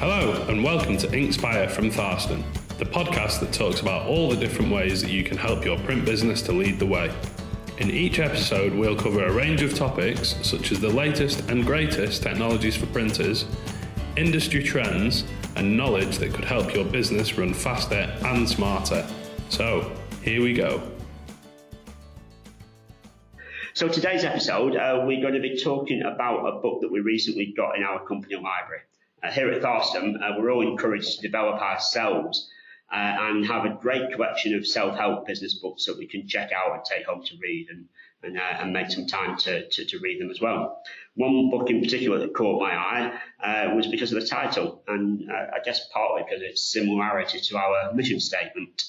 Hello, and welcome to Inkspire from Tharstern, the podcast that talks about all the different ways that you can help your print business to lead the way. In each episode, we'll cover a range of topics such as the latest and greatest technologies for printers, industry trends, and knowledge that could help your business run faster and smarter. So, here we go. So today's episode, uh, we're going to be talking about a book that we recently got in our company library. Uh, here at Tharstern, uh, we're all encouraged to develop ourselves uh, and have a great collection of self-help business books that we can check out and take home to read and, and, uh, and make some time to, to, to, read them as well. One book in particular that caught my eye uh, was because of the title and uh, I guess partly because of its similarity to our mission statement.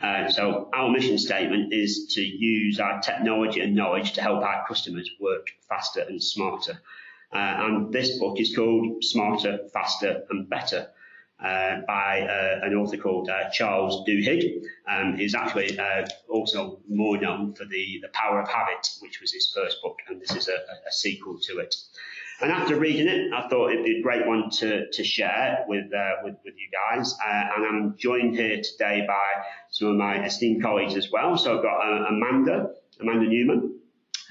Uh, so our mission statement is to use our technology and knowledge to help our customers work faster and smarter. Uh, and this book is called Smarter, Faster and Better. Uh, by uh, an author called uh, Charles Duhigg. Um, he's actually uh, also more known for the, the Power of Habit, which was his first book, and this is a, a sequel to it. And after reading it, I thought it'd be a great one to, to share with, uh, with, with you guys. And I'm joined here today by some of my esteemed colleagues as well. So I've got Amanda, Amanda Newman.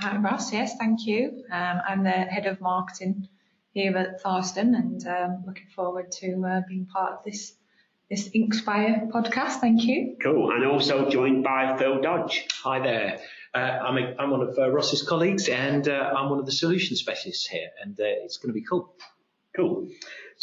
Hi, Ross. Yes, thank you. Um, I'm the head of marketing here at Tharstern and um, looking forward to uh, being part of this this Inkspire podcast. Thank you. Cool. And also joined by Phil Dodge. Hi there. Uh, I'm, a, I'm one of uh, Ross's colleagues and uh, I'm one of the solution specialists here and uh, it's going to be cool. Cool.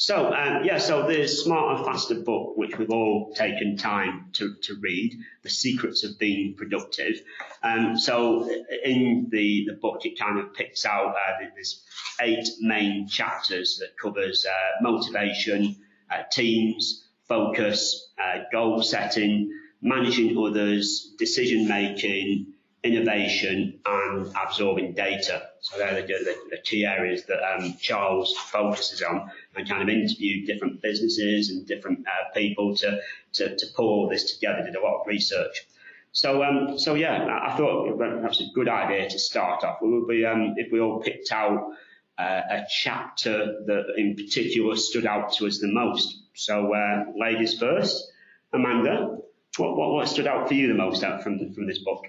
So, um, yeah, so the Smarter and Faster book, which we've all taken time to, to read, The Secrets of Being Productive. Um, so, in the, the book, it kind of picks out, uh, there's eight main chapters that covers uh, motivation, uh, teams, focus, uh, goal setting, managing others, decision making, innovation and absorbing data. So they're the, the, the key areas that um, Charles focuses on and kind of interviewed different businesses and different uh, people to, to, to pull all this together, did a lot of research. So, um, so yeah, I thought that's a good idea to start off. We would be, um, if we all picked out uh, a chapter that in particular stood out to us the most. So, uh, ladies first, Amanda, what, what, what stood out for you the most out from, from this book?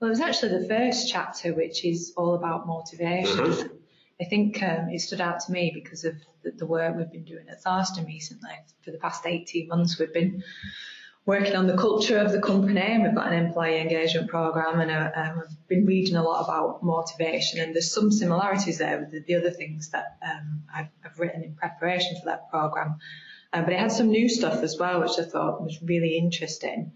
Well, it was actually the first chapter, which is all about motivation. Mm-hmm. I think um, it stood out to me because of the, the, work we've been doing at Tharstern recently. For the past 18 months, we've been working on the culture of the company. and We've got an employee engagement program, and uh, um, I've been reading a lot about motivation. And there's some similarities there with the, the other things that um, I've, I've, written in preparation for that program. Um, but it had some new stuff as well, which I thought was really interesting.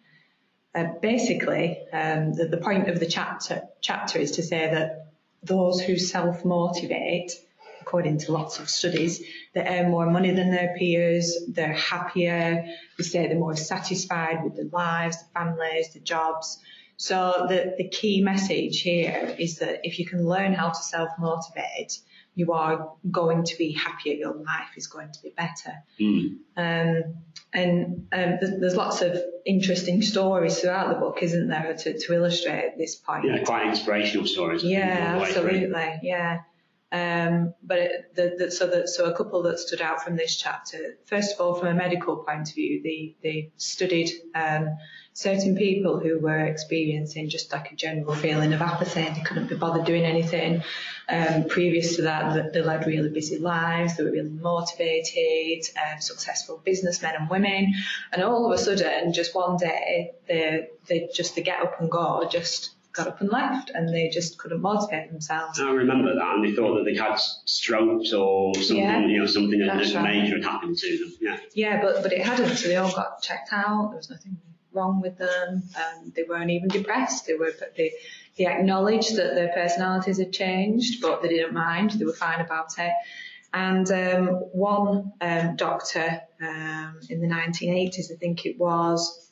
Uh, basically, um, the, the, point of the chapter, chapter is to say that those who self-motivate, according to lots of studies, they earn more money than their peers, they're happier, they say they're more satisfied with their lives, their families, their jobs. So the, the key message here is that if you can learn how to self-motivate, you are going to be happier, your life is going to be better. Mm. Um, and um, there's, there's, lots of interesting stories throughout the book, isn't there, to, to illustrate this point? Yeah, quite inspirational stories. Yeah, absolutely. Yeah. Um, but it, the, the, so that so a couple that stood out from this chapter. First of all, from a medical point of view, they they studied um, certain people who were experiencing just like a general feeling of apathy. And they couldn't be bothered doing anything. Um, previous to that, they led really busy lives. They were really motivated, um, successful businessmen and women. And all of a sudden, just one day, they they just they get up and go just got up and left and they just couldn't motivate themselves. I remember that and they thought that they had strokes or something, yeah, you know, something that, right. major had happened to them. Yeah. Yeah, but, but it hadn't. So they all got checked out. There was nothing wrong with them. Um, they weren't even depressed. They were, they, they acknowledged that their personalities had changed, but they didn't mind. They were fine about it. And um, one um, doctor um, in the 1980s, I think it was,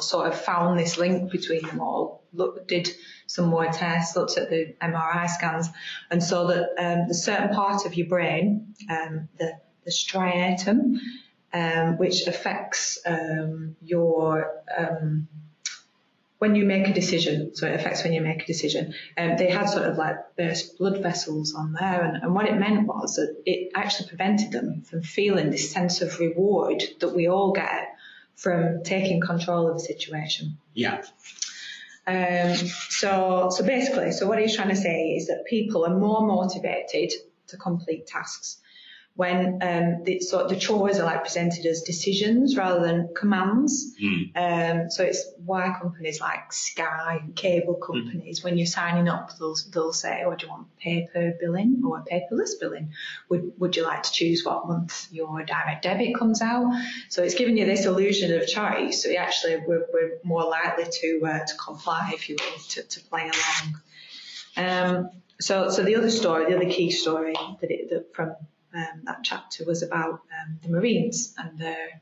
sort of found this link between them all, look, did some more tests, looked at the MRI scans, and saw that um, the certain part of your brain, um, the, the striatum, um, which affects um, your um, when you make a decision, so it affects when you make a decision. Um, they had sort of like burst blood vessels on there, and, and what it meant was that it actually prevented them from feeling this sense of reward that we all get from taking control of a situation. Yeah. Um, so, so basically, so what he's trying to say is that people are more motivated to complete tasks when um, the, so the chores are like presented as decisions rather than commands. Mm. Um, so it's why companies like Sky and cable companies, mm. when you're signing up, they'll, they'll say, oh, do you want paper billing or paperless billing? Would, would you like to choose what month your direct debit comes out? So it's giving you this illusion of choice. So actually, we're, we're more likely to, uh, to comply, if you will, to, to play along. Um, so, so the other story, the other key story that, it, that from um, that chapter was about um, the Marines and their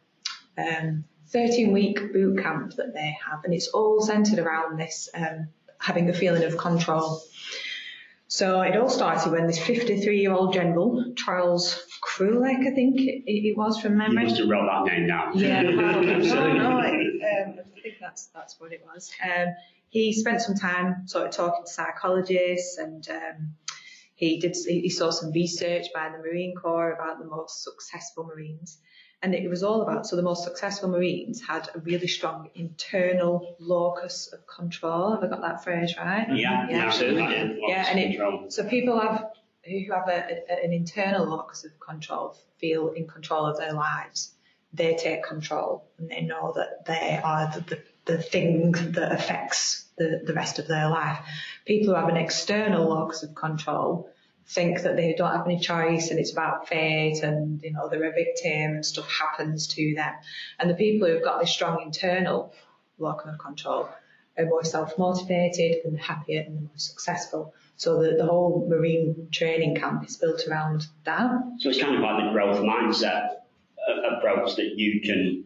um, 13 week boot camp that they have, and it's all centered around this um, having a feeling of control. So it all started when this 53 year old general, Charles Krulak, I think it, it, was from memory. You must have wrote that name down. Yeah, no, no, I, um, I think that's, that's what it was. Um, he spent some time sort of talking to psychologists and um, he did he saw some research by the Marine Corps about the most successful Marines. And it was all about so the most successful Marines had a really strong internal locus of control. Have I got that phrase right? Yeah, yeah, absolutely. Yeah, yeah and it, so people have who have a, a, an internal locus of control feel in control of their lives. They take control and they know that they are the, the, the thing that affects the, the rest of their life. People who have an external locus of control think that they don't have any choice and it's about fate and you know they're a victim and stuff happens to them. And the people who've got this strong internal locus of control are more self-motivated and happier and more successful. So the, the whole marine training camp is built around that. So it's kind of like the growth mindset approach that you can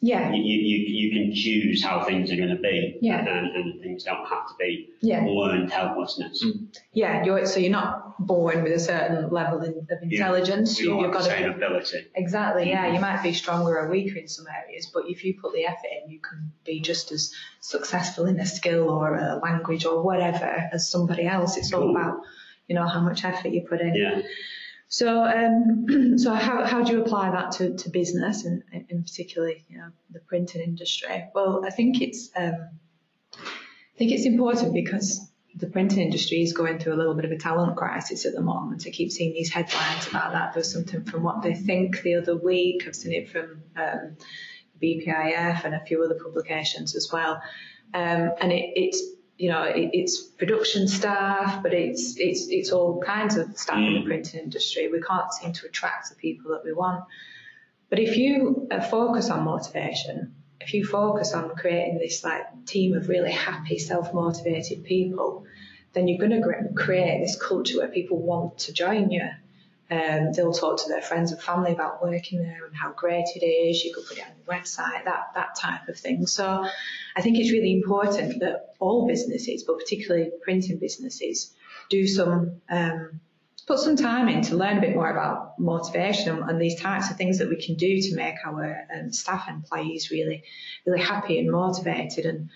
yeah. You, you, you can choose how things are going to be. Yeah. And, and things don't have to be yeah. learned helplessness. Mm. Yeah. You're, so you're not born with a certain level of intelligence. You, have got the same ability. Exactly. Yeah. You might be stronger or weaker in some areas, but if you put the effort in, you can be just as successful in a skill or a language or whatever as somebody else. It's cool. all about, you know, how much effort you put in. Yeah. So, um, so how, how do you apply that to, to business and in particularly, you know, the printing industry? Well, I think it's, um, I think it's important because the printing industry is going through a little bit of a talent crisis at the moment. I keep seeing these headlines about that. There's something from What They Think the other week. I've seen it from um, BPIF and a few other publications as well. Um, and it, it's you know, it, it's production staff, but it's it's it's all kinds of staff in the mm. printing industry. We can't seem to attract the people that we want. But if you uh, focus on motivation, if you focus on creating this like team of really happy, self-motivated people, then you're going to create this culture where people want to join you. Um, they'll talk to their friends and family about working there and how great it is. You could put it on your website, that that type of thing. So I think it's really important that all businesses, but particularly printing businesses, do some um, put some time in to learn a bit more about motivation and, these types of things that we can do to make our um, staff employees really really happy and motivated and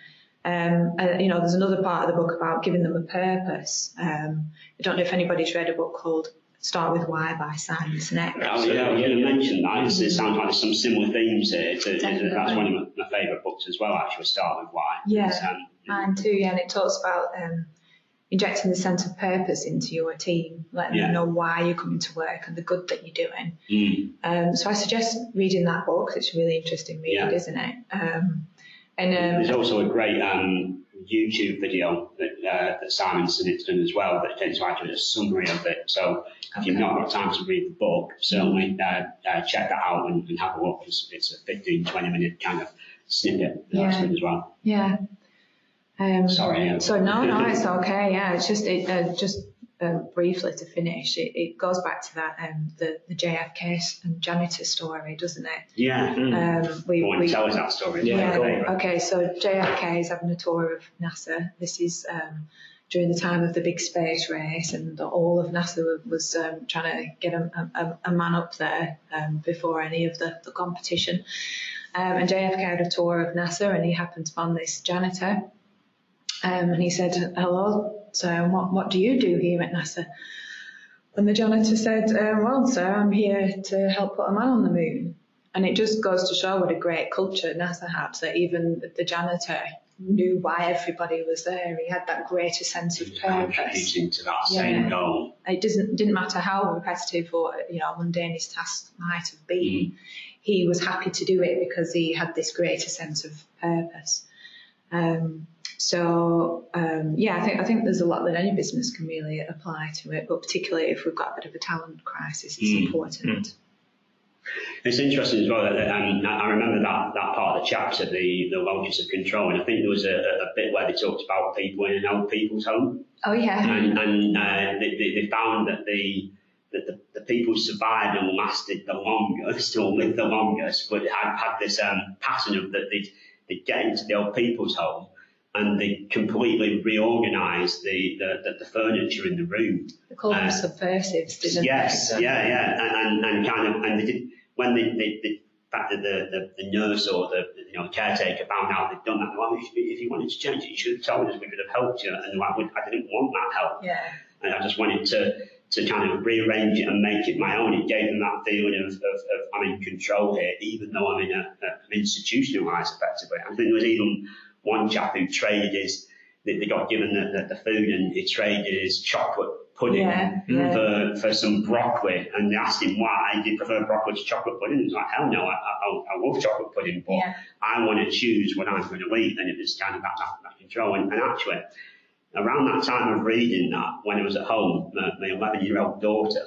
um, and, you know, there's another part of the book about giving them a purpose. Um, I don't know if anybody's read a book called Start with Why by Simon Sinek. Oh, yeah, I was going to mention that. It sounds like there's some similar themes here. To, that's one of my, favourite books as well, actually, Start with Why. Yeah, um, mine too, yeah. And it talks about um, injecting the sense of purpose into your team, letting yeah. them know why you're coming to work and the good that you're doing. Mm. Um, so I suggest reading that book. It's a really interesting read, yeah. isn't it? Um, and um, There's also a great um, YouTube video that, uh, that Simon Sinek's done as well that tends to actually a summary of it. So if you've not got time to read the book, certainly uh, uh, check that out and, and, have a look. It's, it's a 15, 20 minute kind of snippet yeah. as well. Yeah. Um, Sorry. Yeah. So no, no, it's okay. Yeah, it's just it uh, just um, briefly to finish, it, it, goes back to that um, the the JFK and janitor story, doesn't it? Yeah. Mm. Um, we, we, tell us that story. Yeah. yeah okay, so JFK is having a tour of NASA. This is um, during the time of the big space race, and all of NASA was um, trying to get a, a, a, man up there um, before any of the, the competition. Um, and JFK had a tour of NASA, and he happened upon this janitor Um, and he said, hello, sir, what, what do you do here at NASA? And the janitor said, um, well, sir, I'm here to help put a man on the moon. And it just goes to show what a great culture NASA had, that even the janitor knew why everybody was there. He had that greater sense of purpose. To that same goal. It doesn't didn't matter how repetitive or you know mundane his task might have been. He was happy to do it because he had this greater sense of purpose. Um, so um, yeah, I think I think there's a lot that any business can really apply to it, but particularly if we've got a bit of a talent crisis, it's Mm. important. It's interesting as well that um, I remember that, that part of the chapter, the, the locus of control, and I think there was a, a bit where they talked about people in an old people's home, Oh yeah, and, and uh, they, they they found that the that the, the people survived and lasted the longest or lived the longest, but had, had this um, pattern of that they'd, they'd get into the old people's home and they completely reorganise the, the, the, furniture in the room they call them uh, subversives, didn't Yes, they? yeah, yeah, and, and, and kind of, and they did when they, they, they the fact that the, the, the nurse or the you know the caretaker found out they'd done that. Well, if, if you wanted to change it, you should have told us. We could have helped you. And like, I didn't want that help. Yeah, And I just wanted to to kind of rearrange it and make it my own. It gave them that feeling of, of, of I'm in control here, even though I'm in a, a I'm institutionalised effectively. I think there was even one chap who traded his. They, they got given the, the, the food and he traded his chocolate pudding yeah, yeah. for, for some broccoli, and they asked him why he preferred broccoli to chocolate pudding. He was like, hell no, I, I, I love chocolate pudding, but Yeah. I want to choose what I'm going to eat, and it was kind of that, that, that control. And, and actually, around that time of reading that, when I was at home, my, my 11 year old daughter,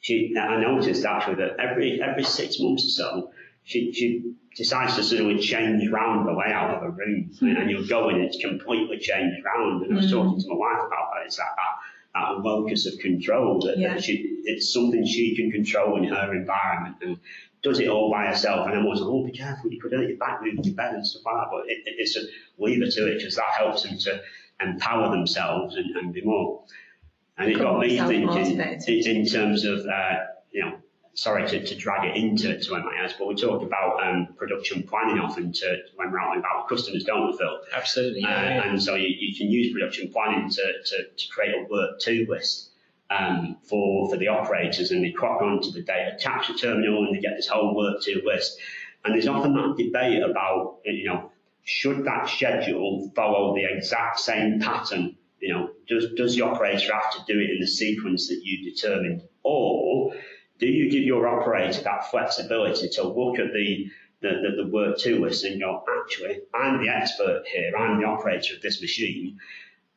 she, I noticed actually that every every six months or so, she, she decides to suddenly change round the layout of a room, and, and you'll go in, it's completely changed round. And I was talking to my wife about that. It's that, that, that locus of control that, Yeah. that she, it's something she can control in her environment and does it all by herself. And I'm always like, oh, be careful, you could hurt your back moving your bed and stuff like that. But it, it, it's a leave her to it because that helps them to empower themselves and, and be more. And it got me thinking in, in terms of, uh, you know, sorry to, to drag it into to MIS, but we talk about um, production planning often to when we're out and about with customers, don't we, Phil? Absolutely. Uh, Yeah, and so you, you can use production planning to, to, to create a work to list um, for, for the operators and they clock onto the data capture terminal and they get this whole work to list. And there's often that debate about, you know, should that schedule follow the exact same pattern? You know, does, does the operator have to do it in the sequence that you determined? Or do you give your operator that flexibility to look at the the, the, the work to us and go, actually, I'm the expert here, I'm the operator of this machine.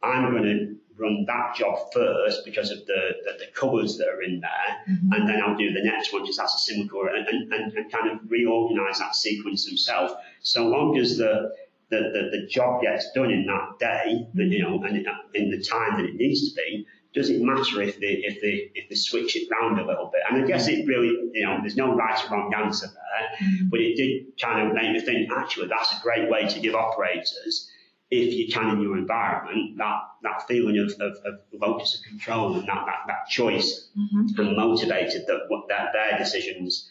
I'm going to run that job first because of the, the, the colours that are in there, mm-hmm. and then I'll do the next one because that's a similar colour, and, and, and, kind of reorganise that sequence himself. So long as the, the, the, the job gets done in that day, that, you know, and uh, in the time that it needs to be, does it matter if they if they if they switch it round a little bit? And I guess it really, you know, there's no right or wrong answer there, but it did kind of make me think. Actually, that's a great way to give operators, if you can in your environment, that that feeling of of, of locus of control and that that, that choice, and motivated that what that their decisions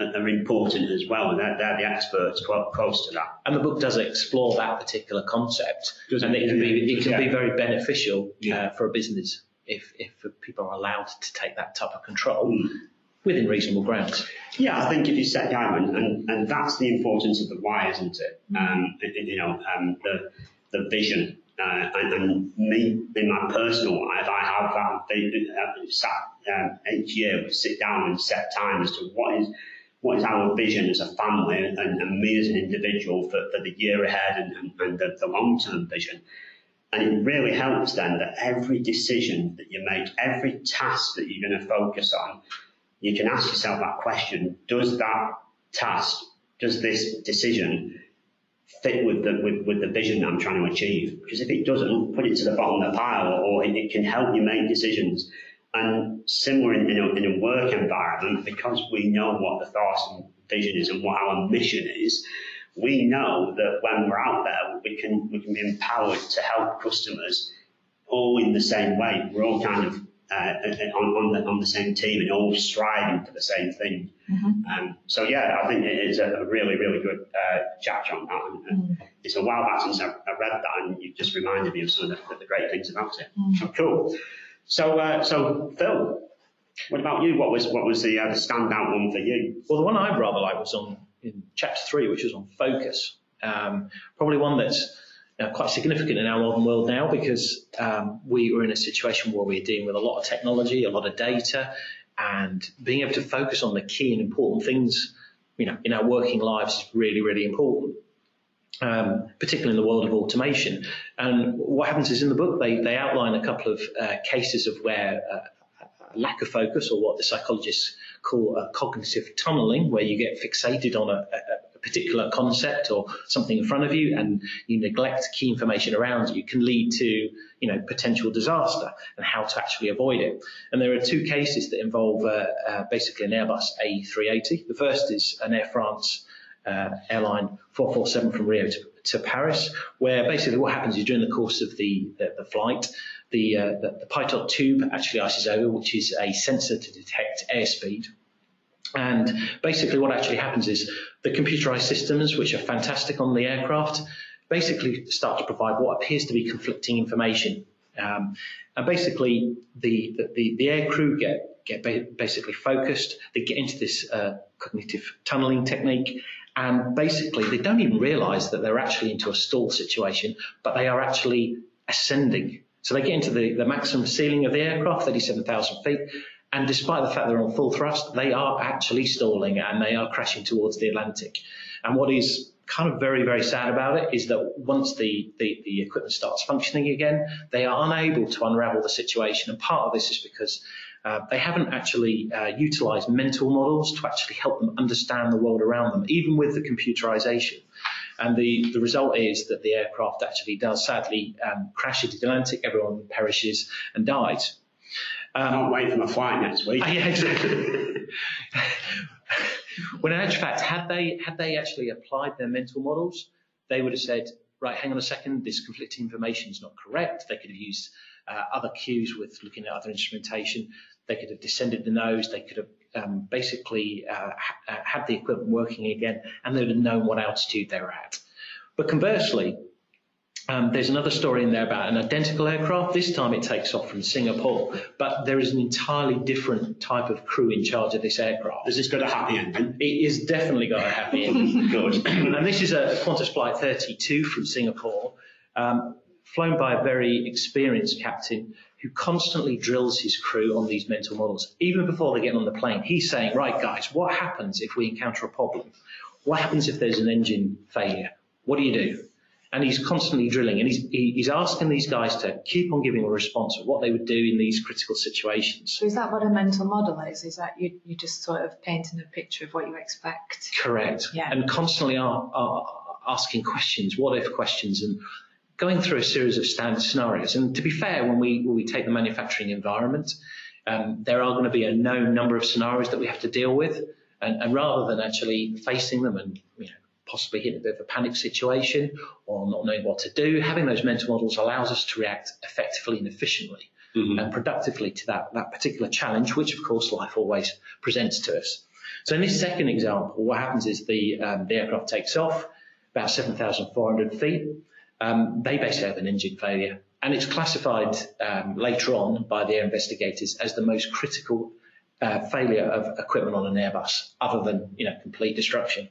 are are important as well, and they're, they're the experts close to that. And the book does explore that particular concept, Does and it? it can be it can Yeah. be very beneficial Yeah. uh, for a business if if people are allowed to take that type of control Mm. within reasonable grounds. Yeah, I think if you set down, and, and, and that's the importance of the why, isn't it? Um, it- it- you know, um, the, the vision. Uh, and, and me, in my personal life, I have that uh, sat um, each year, we sit down and set time as to what is what is our vision as a family and, and me as an individual for, for the year ahead and, and, and the, the long term vision. And it really helps then that every decision that you make, every task that you're going to focus on, you can ask yourself that question, does that task, does this decision fit with the, with, with the vision that I'm trying to achieve? Because if it doesn't, put it to the bottom of the pile or it, it can help you make decisions. And similar in, in, a, in a work environment, because we know what the thoughts and vision is and what our mission is, we know that when we're out there, we can, we can be empowered to help customers all in the same way. We're all kind of uh, on, on, the, on the same team and all striving for the same thing. Um, so yeah, I think it is a really, really good uh, chapter on that. And, and It's a while back since I've, I've read that and you just reminded me of some of the, the great things about it. Mm. Cool. So, uh, so Phil, what about you? What was what was the, uh, the standout one for you? Well, the one I rather like was on in chapter three, which was on focus. Um, probably one that's uh, quite significant in our modern world now because um, we were in a situation where we're dealing with a lot of technology, a lot of data, and being able to focus on the key and important things, you know, in our working lives is really, really important. Um, particularly in the world of automation. And what happens is in the book, they, they outline a couple of uh, cases of where uh, lack of focus, or what the psychologists call cognitive tunneling, where you get fixated on a, a, particular concept or something in front of you and you neglect key information around you can lead to you know potential disaster and how to actually avoid it. And there are two cases that involve uh, uh, basically an Airbus A380 the first is an Air France uh, airline 447 from Rio to, to, Paris where basically what happens is during the course of the, the, the flight the, uh, the, the pitot tube actually ices over which is a sensor to detect airspeed and basically what actually happens is the computerized systems, which are fantastic on the aircraft, basically start to provide what appears to be conflicting information. Um, and basically the, the, the air crew get, get basically focused, they get into this uh, cognitive tunneling technique, and basically they don't even realize that they're actually into a stall situation, but they are actually ascending. So they get into the, the maximum ceiling of the aircraft, 37,000 feet, and despite the fact they're on full thrust, they are actually stalling and they are crashing towards the Atlantic. And what is kind of very, very sad about it is that once the, the, the equipment starts functioning again, they are unable to unravel the situation. And part of this is because uh, they haven't actually uh, utilized mental models to actually help them understand the world around them, even with the computerization. And the, the result is that the aircraft actually does sadly um, crash into the Atlantic, everyone perishes and dies. Um, Can't wait for my flight next week. Yeah, exactly. when in actual fact, had they had they actually applied their mental models, they would have said, right, hang on a second, this conflicting information is not correct. They could have used uh, other cues with looking at other instrumentation. They could have descended the nose. They could have um, basically uh, ha- uh, had the equipment working again, and they would have known what altitude they were at. But conversely, um, there's another story in there about an identical aircraft. This time it takes off from Singapore, but there is an entirely different type of crew in charge of this aircraft. Has this got a happy ending? It is definitely got a happy ending. Good. and this is a Qantas Flight 32 from Singapore, um, flown by a very experienced captain who constantly drills his crew on these mental models. Even before they get on the plane, he's saying, right guys, what happens if we encounter a problem? What happens if there's an engine failure? What do you do? and he's constantly drilling and he's, he's asking these guys to keep on giving a response of what they would do in these critical situations. So is that what a mental model is? Is that you, you're just sort of painting a picture of what you expect? Correct. Yeah. And constantly are, are asking questions, what if questions, and going through a series of standard scenarios. And to be fair, when we, when we take the manufacturing environment, um, there are going to be a known number of scenarios that we have to deal with. And, and rather than actually facing them and you know, possibly hitting a bit of a panic situation or not knowing what to do. Having those mental models allows us to react effectively and efficiently mm-hmm. and productively to that, that particular challenge, which of course life always presents to us. So in this second example, what happens is the, um, the aircraft takes off about 7,400 feet. Um, they basically have an engine failure and it's classified um, later on by their investigators as the most critical uh, failure of equipment on an Airbus, other than you know complete destruction.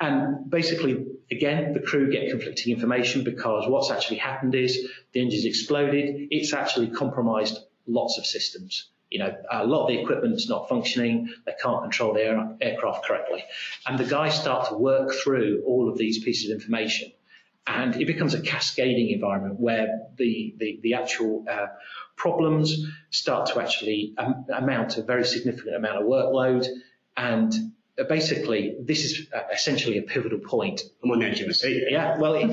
And basically, again, the crew get conflicting information because what's actually happened is the engine's exploded. It's actually compromised lots of systems. You know, a lot of the equipment's not functioning. They can't control the air, aircraft correctly. And the guys start to work through all of these pieces of information. And it becomes a cascading environment where the, the, the actual uh, problems start to actually um, amount to a very significant amount of workload. And uh, basically, this is uh, essentially a pivotal point. I'm on the edge of a seat. Yeah, well, it,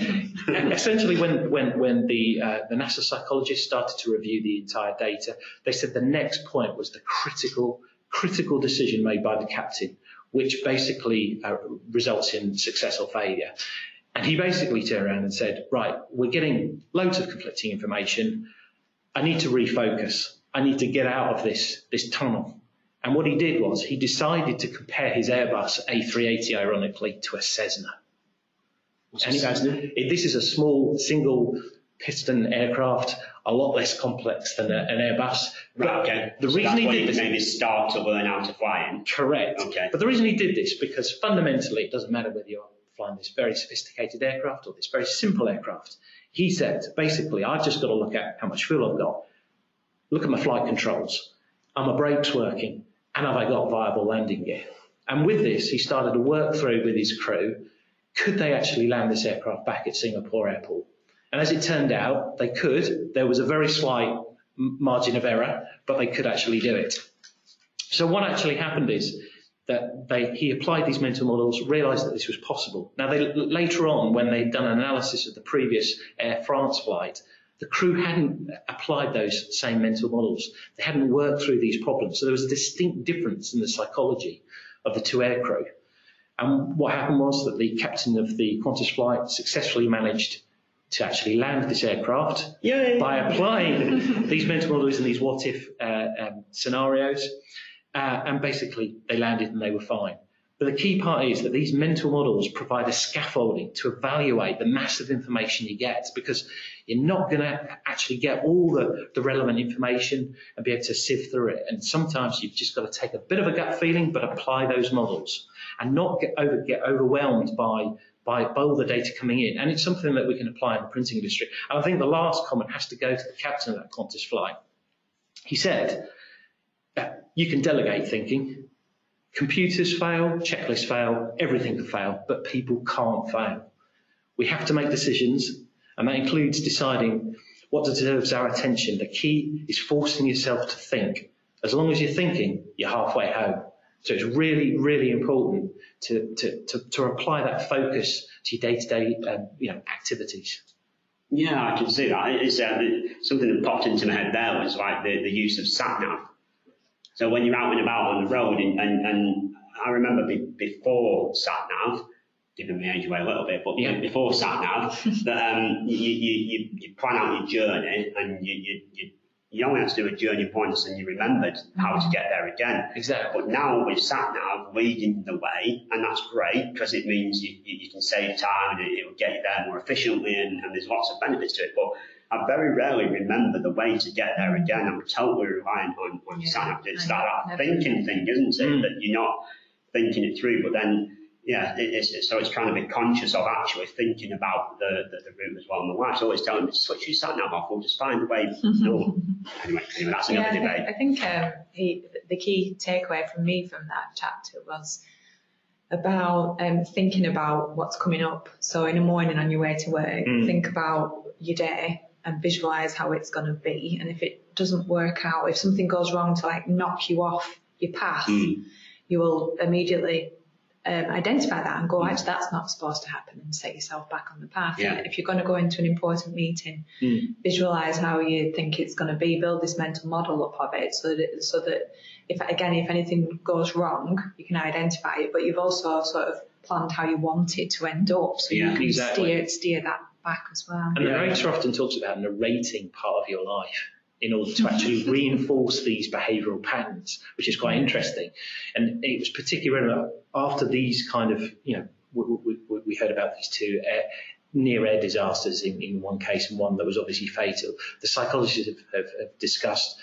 essentially, when when when the uh, the NASA psychologists started to review the entire data, they said the next point was the critical critical decision made by the captain, which basically uh, results in success or failure. And he basically turned around and said, "Right, we're getting loads of conflicting information. I need to refocus. I need to get out of this this tunnel." And what he did was he decided to compare his Airbus A380, ironically, to a Cessna. What's And a Cessna? it- this is a small single piston aircraft, a lot less complex than a- an Airbus. Right, But okay. The So reason that's he did this, maybe start to learn how to fly in. correct. Okay. But the reason he did this because fundamentally it doesn't matter whether you're flying this very sophisticated aircraft or this very simple aircraft. He said basically I've just got to look at how much fuel I've got, look at my flight controls, are my brakes working, and have I got viable landing gear? And with this, he started to work through with his crew, could they actually land this aircraft back at Singapore Airport? And as it turned out, they could. There was a very slight margin of error, but they could actually do it. So what actually happened is that they, he applied these mental models, realised that this was possible. Now, they, later on, when they'd done an analysis of the previous Air France flight, the crew hadn't applied those same mental models. They hadn't worked through these problems. So there was a distinct difference in the psychology of the two aircrew. And what happened was that the captain of the Qantas flight successfully managed to actually land this aircraft Yay! by applying these mental models and these what if uh, um, scenarios. Uh, and basically, they landed and they were fine. But the key part is that these mental models provide a scaffolding to evaluate the massive information you get because you're not going to actually get all the, the relevant information and be able to sift through it. And sometimes you've just got to take a bit of a gut feeling, but apply those models and not get, over, get overwhelmed by, by, by all the data coming in. And it's something that we can apply in the printing industry. And I think the last comment has to go to the captain of that Qantas flight. He said, you can delegate thinking. Computers fail, checklists fail, everything can fail, but people can't fail. We have to make decisions, and that includes deciding what deserves our attention. The key is forcing yourself to think. As long as you're thinking, you're halfway home. So it's really, really important to, to, to, to apply that focus to your day-to-day um, you know, activities. Yeah, I can see that. It's uh, something that popped into my head there was like the, the use of sat nav. So when you're out and about on the road, and, and, and I remember be, before sat nav, giving my age away a little bit, but Yeah. before sat nav, that um, you, you, you, you plan out your journey and you, you, you, you only have to do a journey once and you remembered how to get there again. Exactly. But now with sat nav leading the way, and that's great because it means you, you, can save time and it, it will get you there more efficiently, and, and there's lots of benefits to it. But I very rarely remember the way to get there again. I'm totally reliant on, on Yeah, sat nav. It's I that, that never- thinking thing, isn't it? Mm. That you're not thinking it through, but then. Yeah, it, it's, so it's trying to be conscious of actually thinking about the, the, the route as well. My wife's always telling me, switch your sat nav off, we'll just find a way. no. Anyway, anyway, that's Yeah, another I think, debate. I think um, he, the key takeaway from me from that chapter was about um, thinking about what's coming up. So in the morning on your way to work, Mm. think about your day and visualize how it's going to be. And if it doesn't work out, if something goes wrong to like knock you off your path, Mm. you will immediately um, identify that and go, actually, that's not supposed to happen and set yourself back on the path. Yeah. If you're going to go into an important meeting, Mm. visualize how you think it's going to be, build this mental model up of it so that, so that if, again, if anything goes wrong, you can identify it, but you've also sort of planned how you want it to end up so Yeah, you can exactly. steer, steer that back as well. And the Yeah. narrator often talks about narrating part of your life in order to actually reinforce these behavioural patterns, which is quite interesting. And it was particularly relevant after these kind of, you know, we, we, we heard about these two air, near air disasters in, in one case and one that was obviously fatal. The psychologists have, have, have discussed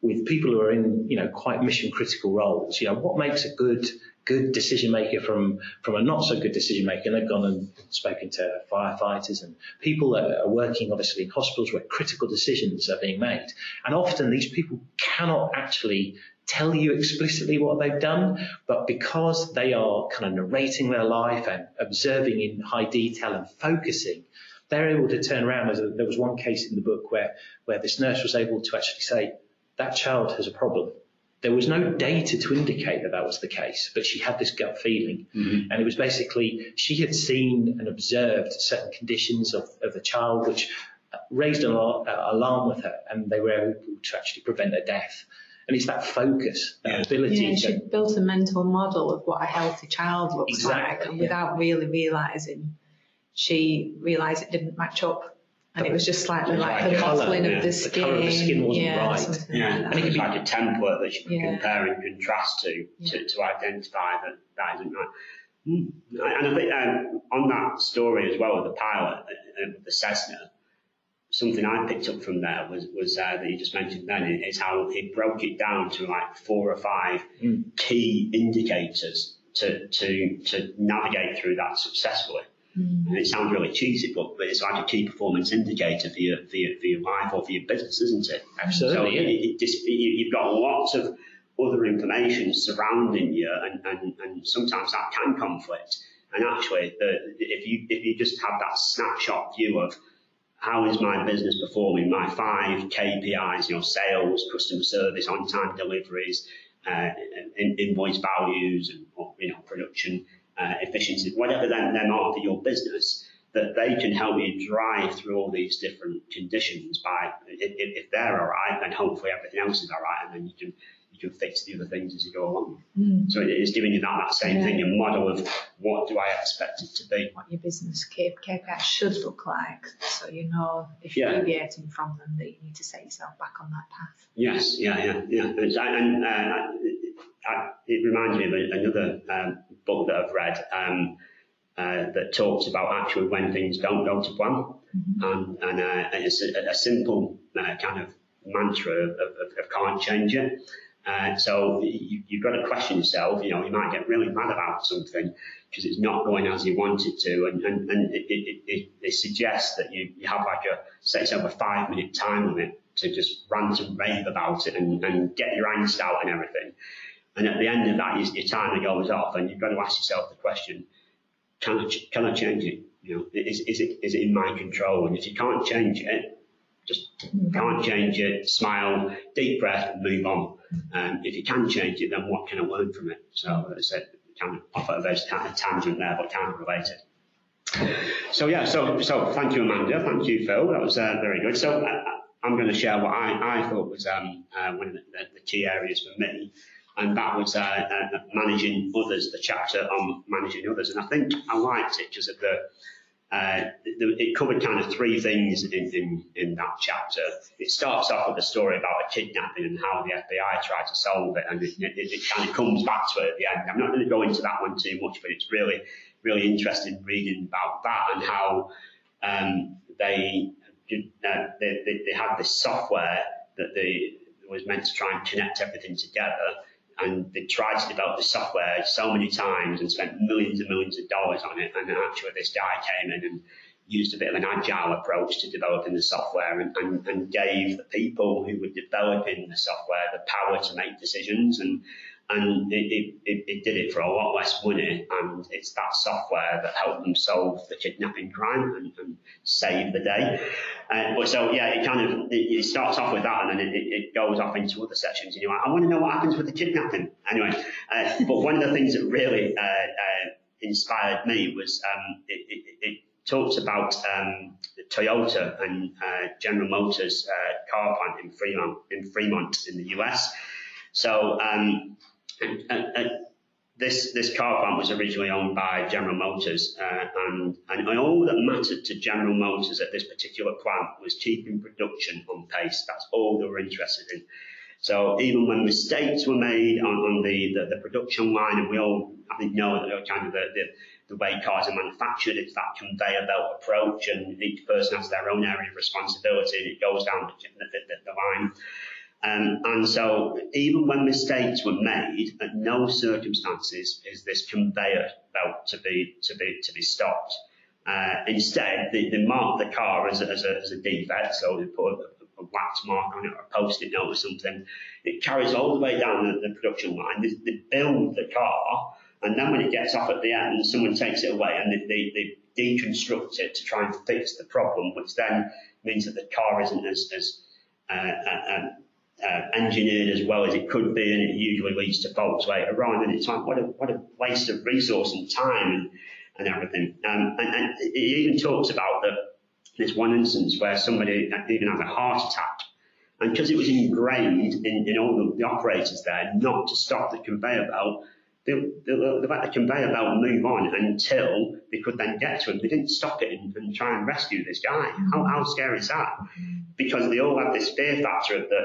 with people who are in, you know, quite mission critical roles, you know, what makes a good good decision maker from from a not so good decision maker. They've gone and spoken to firefighters and people that are working obviously in hospitals where critical decisions are being made. And often these people cannot actually tell you explicitly what they've done, but because they are kind of narrating their life and observing in high detail and focusing, they're able to turn around. There was one case in the book where, where this nurse was able to actually say, that child has a problem. There was no data to indicate that that was the case, but she had this gut feeling. Mhm. And it was basically, she had seen and observed certain conditions of, of the child which raised an alar- uh, alarm with her, and they were able to actually prevent her death. And it's that focus, that Yeah. ability Yeah, to, she built a mental model of what a healthy child looks Exactly, like, and yeah. without really realizing, she realized it didn't match up, and it was just slightly The like the colour, mottling yeah. of the The skin. colour of the skin wasn't yeah, right. something Yeah, like and that. it could be like a template that you can Yeah. compare and contrast to, Yeah. to, to identify that that isn't right. Mm. And I think um, on that story as well, with the pilot, uh, the Cessna, something I picked up from there was was uh, that you just mentioned then is how he broke it down to like four or five mm. key indicators to to to navigate through that successfully. Mm. And it sounds really cheesy, but, but it's like a key performance indicator for your for your, for your life or for your business, isn't it? Absolutely. So it, it just, you, you've got lots of other information surrounding you, and, and, and sometimes that can conflict. And actually, the, if you if you just have that snapshot view of how is my business performing, my five KPIs, you know, sales, customer service, on-time deliveries, uh, invoice values, and you know, production uh, efficiency, whatever them, them are for your business, that they can help you drive through all these different conditions by if, if they're all right, then hopefully everything else is all right, and then you can you can fix the other things as you go along. Mm. So it is giving you that, that same yeah. thing, a model of what do I expect it to be. What your business KPI should look like, so you know if you're yeah. deviating from them that you need to set yourself back on that path. Yes, yeah, yeah, yeah. And, uh, it reminds me of another um, book that I've read um, uh, that talks about actually when things don't go to plan. Mm-hmm. And, and, uh, and it's a, a simple uh, kind of mantra of, of, of can't change it. Uh, so you, have got to question yourself. You know, you might get really mad about something because it's not going as you want it to, and, and, and it, it, it, it suggests that you, you have like a set yourself a five minute time limit to just rant and rave about it and, and get your angst out and everything. And at the end of that, your, timer goes off, and you've got to ask yourself the question: Can I can I change it? You know, is, is it is it in my control? And if you can't change it, just can't change it, smile, deep breath, move on. Um, if you can change it, then what can I learn from it? So as I said, kind of off at a very tangent there, but kind of related. So yeah, so so thank you, Amanda. Thank you, Phil. That was uh, very good. So uh, I'm going to share what I, I thought was um, uh, one of the, the, key areas for me, and that was uh, uh, managing others. The chapter on managing others, and I think I liked it because the uh, it covered kind of three things in, in, in, that chapter. It starts off with a story about a kidnapping and how the FBI tried to solve it, and it, it, it kind of comes back to it at the end. I'm not going to go into that one too much, but it's really, really interesting reading about that and how um, they, uh, they, they had this software that they was meant to try and connect everything together and they tried to develop the software so many times and spent millions and millions of dollars on it. And actually, this guy came in and used a bit of an agile approach to developing the software and, and, and gave the people who were developing the software the power to make decisions and and it, it, it, did it for a lot less money. And it's that software that helped them solve the kidnapping crime and, and save the day. Uh, but so yeah, it kind of it, it, starts off with that, and then it, it goes off into other sections. And you're like, I want to know what happens with the kidnapping. Anyway, uh, but one of the things that really uh, uh inspired me was um, it, talks about um, Toyota and uh, General Motors uh, car plant in Fremont, in Fremont in the US. So um, this this car plant was originally owned by General Motors, uh, and, and all that mattered to General Motors at this particular plant was keeping production on pace. That's all they were interested in. So even when mistakes were made on, on the, the, the, production line, and we all I think know that kind of the, the, the way cars are manufactured, it's that conveyor belt approach, and each person has their own area of responsibility, and it goes down the, the, the line. Um, and so even when mistakes were made, at no circumstances is this conveyor belt to be to be to be stopped. Uh, instead, they, they mark the car as a, as, a, as a defect, so they put a, a wax mark on it or a post-it note or something. It carries all the way down the, the production line. They, they, build the car, and then when it gets off at the end, someone takes it away and they, they, they deconstruct it to try and fix the problem, which then means that the car isn't as, as uh, uh, um, uh, engineered as well as it could be, and it usually leads to faults later on. And it's like, what a, what a waste of resource and time and, and everything. Um, and, and it even talks about that there's one instance where somebody even had a heart attack. And because it was ingrained in, in all the, the operators there not to stop the conveyor belt, they, they, they, let the conveyor belt move on until they could then get to him. They didn't stop it and, and try and rescue this guy. How, how scary is that? because they all have this fear factor of that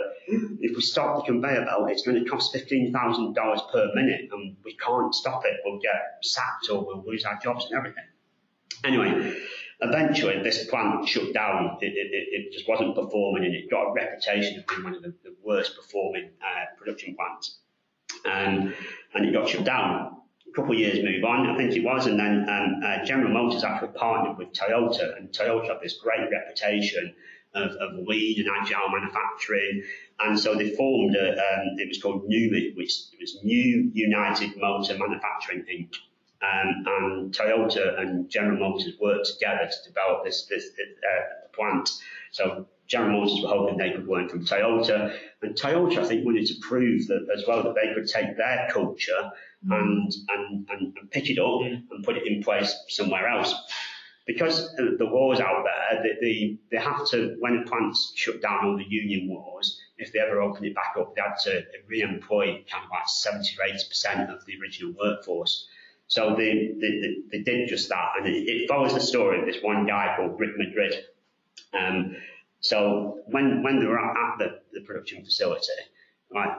if we stop the conveyor belt, it's going to cost $15,000 per minute and we can't stop it. We'll get sacked or we'll lose our jobs and everything. Anyway, eventually this plant shut down. It, it, it, just wasn't performing and it got a reputation of being one of the, the worst performing uh, production plants. And it got shut down. A couple of years move on, I think it was, and then um, uh, General Motors actually partnered with Toyota, and Toyota had this great reputation of, of lean and agile manufacturing. And so they formed a, um, it was called NUMMI, which was New United Motor Manufacturing Inc. Um, and Toyota and General Motors worked together to develop this, this uh, plant. So General Motors were hoping they could learn from Toyota, and Toyota, I think, wanted to prove that as well that they could take their culture and and, and, and pick it up and put it in place somewhere else because the wars out there, they, they, they have to, when the plants shut down all the union wars, if they ever open it back up, they had to re-employ kind of like 70 or 80% of the original workforce. So they, they, they did just that. And it, it, follows the story of this one guy called Rick Madrid. Um, so when, when they were at, the, the production facility, like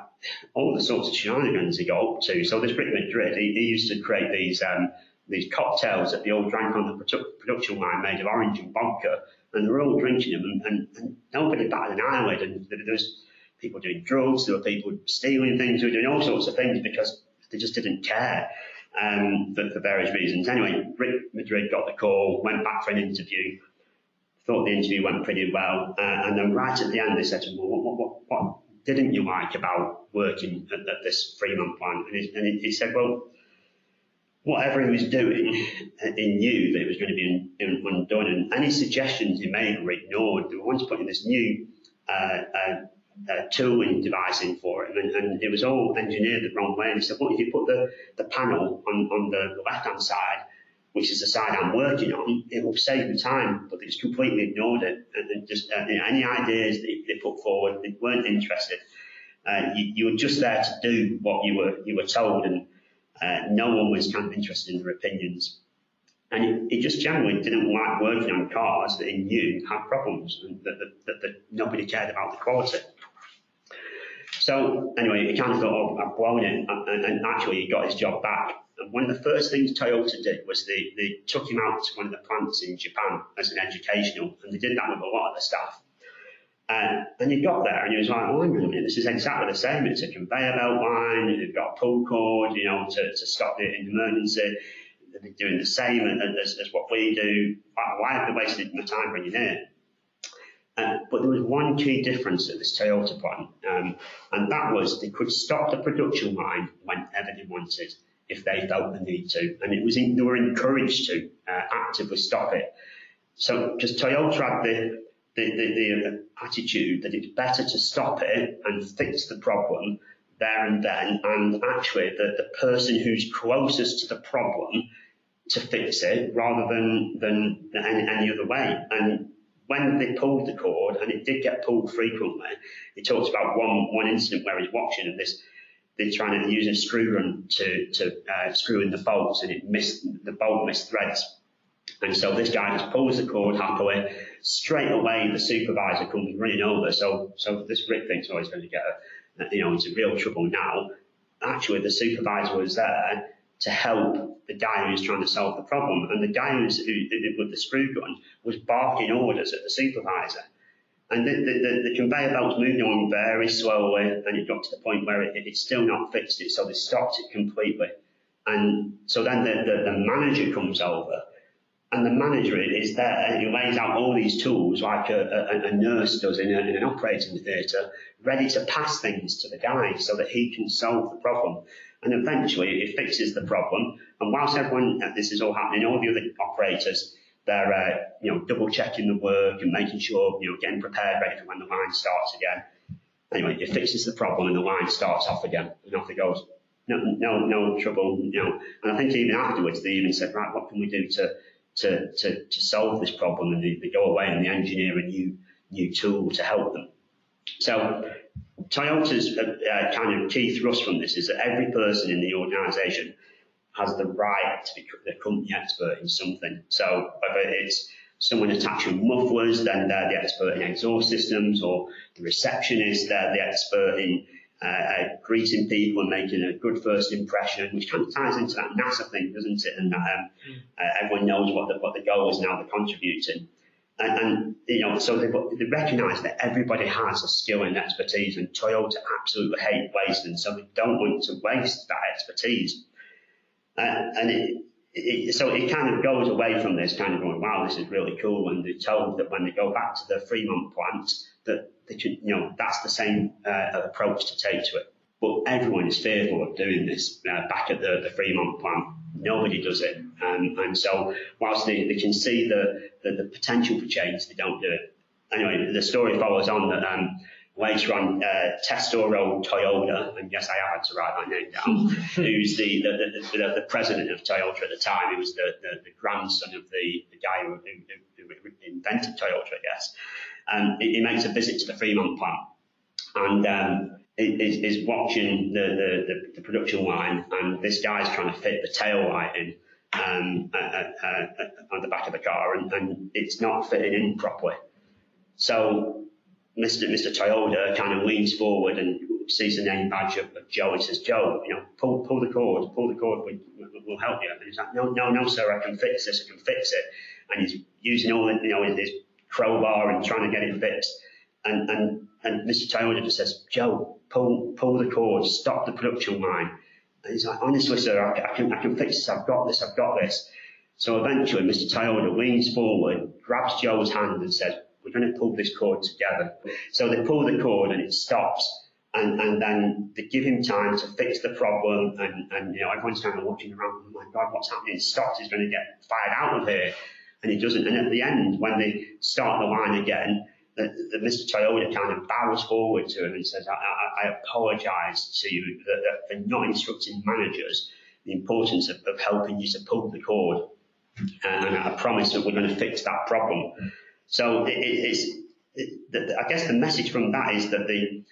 all the sorts of shenanigans he got up to. So this Rick Madrid, he, he used to create these um, these cocktails that they all drank on the produ- production line made of orange and vodka, and they were all drinking them, and, and, and nobody batted an eyelid. And there was people doing drugs, there were people stealing things, they were doing all sorts of things because they just didn't care um, for, for various reasons. Anyway, Rick Madrid got the call, went back for an interview, thought the interview went pretty well, uh, and then right at the end they said to him, well, what, what, what didn't you like about working at, at this Fremont plant? And he, and he said, well, whatever he was doing, he knew that it was going to be undone, and any suggestions he made were ignored. They were once putting this new uh, uh, uh, tooling device in for him, and, and, it was all engineered the wrong way. And he said, "Well, if you put the, the panel on, on the left-hand side, which is the side I'm working on, it will save me time." But just completely ignored it, and, just uh, any ideas that they put forward, they weren't interested. Uh, you, you were just there to do what you were you were told, and uh, no one was kind of interested in their opinions. And he, just generally didn't like working on cars that he knew had problems and that, that, that, that nobody cared about the quality. So anyway, he kind of thought, oh, I've blown it, and, and, actually he got his job back. One of the first things Toyota did was they, they took him out to one of the plants in Japan as an educational, and they did that with a lot of the staff. Uh, and he got there and he was like, oh, on a minute, this is exactly the same. It's a conveyor belt line, you've got a pull cord, you know, to, to stop it in emergency. They're doing the same as, as what we do. Why have they wasted my time bringing here? Uh, but there was one key difference at this Toyota plant, um, and that was they could stop the production line whenever they wanted if they felt the need to, and it was in, they were encouraged to uh, actively stop it. So, because Toyota had the the, the, the attitude that it's better to stop it and fix the problem there and then, and actually the, the person who's closest to the problem to fix it rather than, than any, any other way. And when they pulled the cord, and it did get pulled frequently, he talks about one, one incident where he's watching and this, they're trying to use a screw gun to, to uh, screw in the bolts and it missed, the bolt missed threads. And so this guy just pulls the cord happily. Straight away, the supervisor comes running over. So, so this Rick thinks, oh, he's going to get, a, you know, he's in real trouble now. Actually, the supervisor was there to help the guy who's trying to solve the problem. And the guy who's, who, with the screw gun was barking orders at the supervisor. And the, the, the, conveyor belt's moving on very slowly, and it got to the point where it, it's still not fixed it, so they stopped it completely. And so then the, the, the manager comes over and the manager is there, he lays out all these tools like a, a, a nurse does in, a, in, an operating theatre, ready to pass things to the guy so that he can solve the problem. And eventually it fixes the problem. And whilst everyone, this is all happening, all the other operators, they're, uh, you know, double checking the work and making sure, you know, getting prepared, ready for when the line starts again. Anyway, it fixes the problem and the line starts off again and off it goes. No, no, no trouble, you know. And I think even afterwards they even said, right, what can we do to to, to, to solve this problem and they, they go away and they engineer a new, new tool to help them. So Toyota's uh, uh, kind of key thrust from this is that every person in the organisation has the right to be the company expert in something. So whether it's someone attaching mufflers, then they're the expert in exhaust systems, or the receptionist, they're the expert in uh, uh, greeting people and making a good first impression, which kind of ties into that NASA thing, doesn't it? And that um, uh, everyone knows what the, what the goal is now they're contributing. And, and you know, so they, they recognise that everybody has a skill and expertise, and Toyota absolutely hate wasting, so they don't want to waste that expertise. Uh, and it, it, so it kind of goes away from this kind of going, wow, this is really cool. And they're told that when they go back to the Fremont plant, that they can, you know, that's the same uh, approach to take to it. But everyone is fearful of doing this uh, back at the, the Fremont plant. Nobody does it. Um, and so whilst they, they can see the, the, the potential for change, they don't do it. Anyway, the story follows on that um, later on, uh, Tetsuro Toyoda, and yes, I have had to write my name down, who's the the, the, the, the, president of Toyota at the time. He was the, the, grandson of the, the guy who, who, who, invented Toyota, I guess. And he, he, makes a visit to the Fremont plant and um, is, is watching the, the, the, production line, and this guy's trying to fit the tail light in. Um, uh, uh, uh, on the back of the car, and, and it's not fitting in properly. So Mr. Mr. Toyota kind of leans forward and sees the name badge of, of Joe and says, Joe, you know, pull, pull the cord, pull the cord, we, will help you. And he's like, no, no, no, sir, I can fix this, I can fix it. And he's using all, you know, his crowbar and trying to get it fixed. And, and, and Mr. Toyota just says, Joe, pull, pull the cord, stop the production line. And he's like, honestly, sir, I, I can, I can fix this, I've got this, I've got this. So eventually, Mr. Toyota leans forward, grabs Joe's hand and says, we're going to pull this cord together. So they pull the cord and it stops. And, and then they give him time to fix the problem. And, and you know, everyone's kind of watching around, oh my God, what's happening? Stops. He's going to get fired out of here. And he doesn't. And at the end, when they start the line again, the, the Mr. Toyota kind of bows forward to him and says, I, I, I apologize to you for not instructing managers the importance of, of helping you to pull the cord. And I promise that we're going to fix that problem. So it, it's, it, I guess the message from that is that they,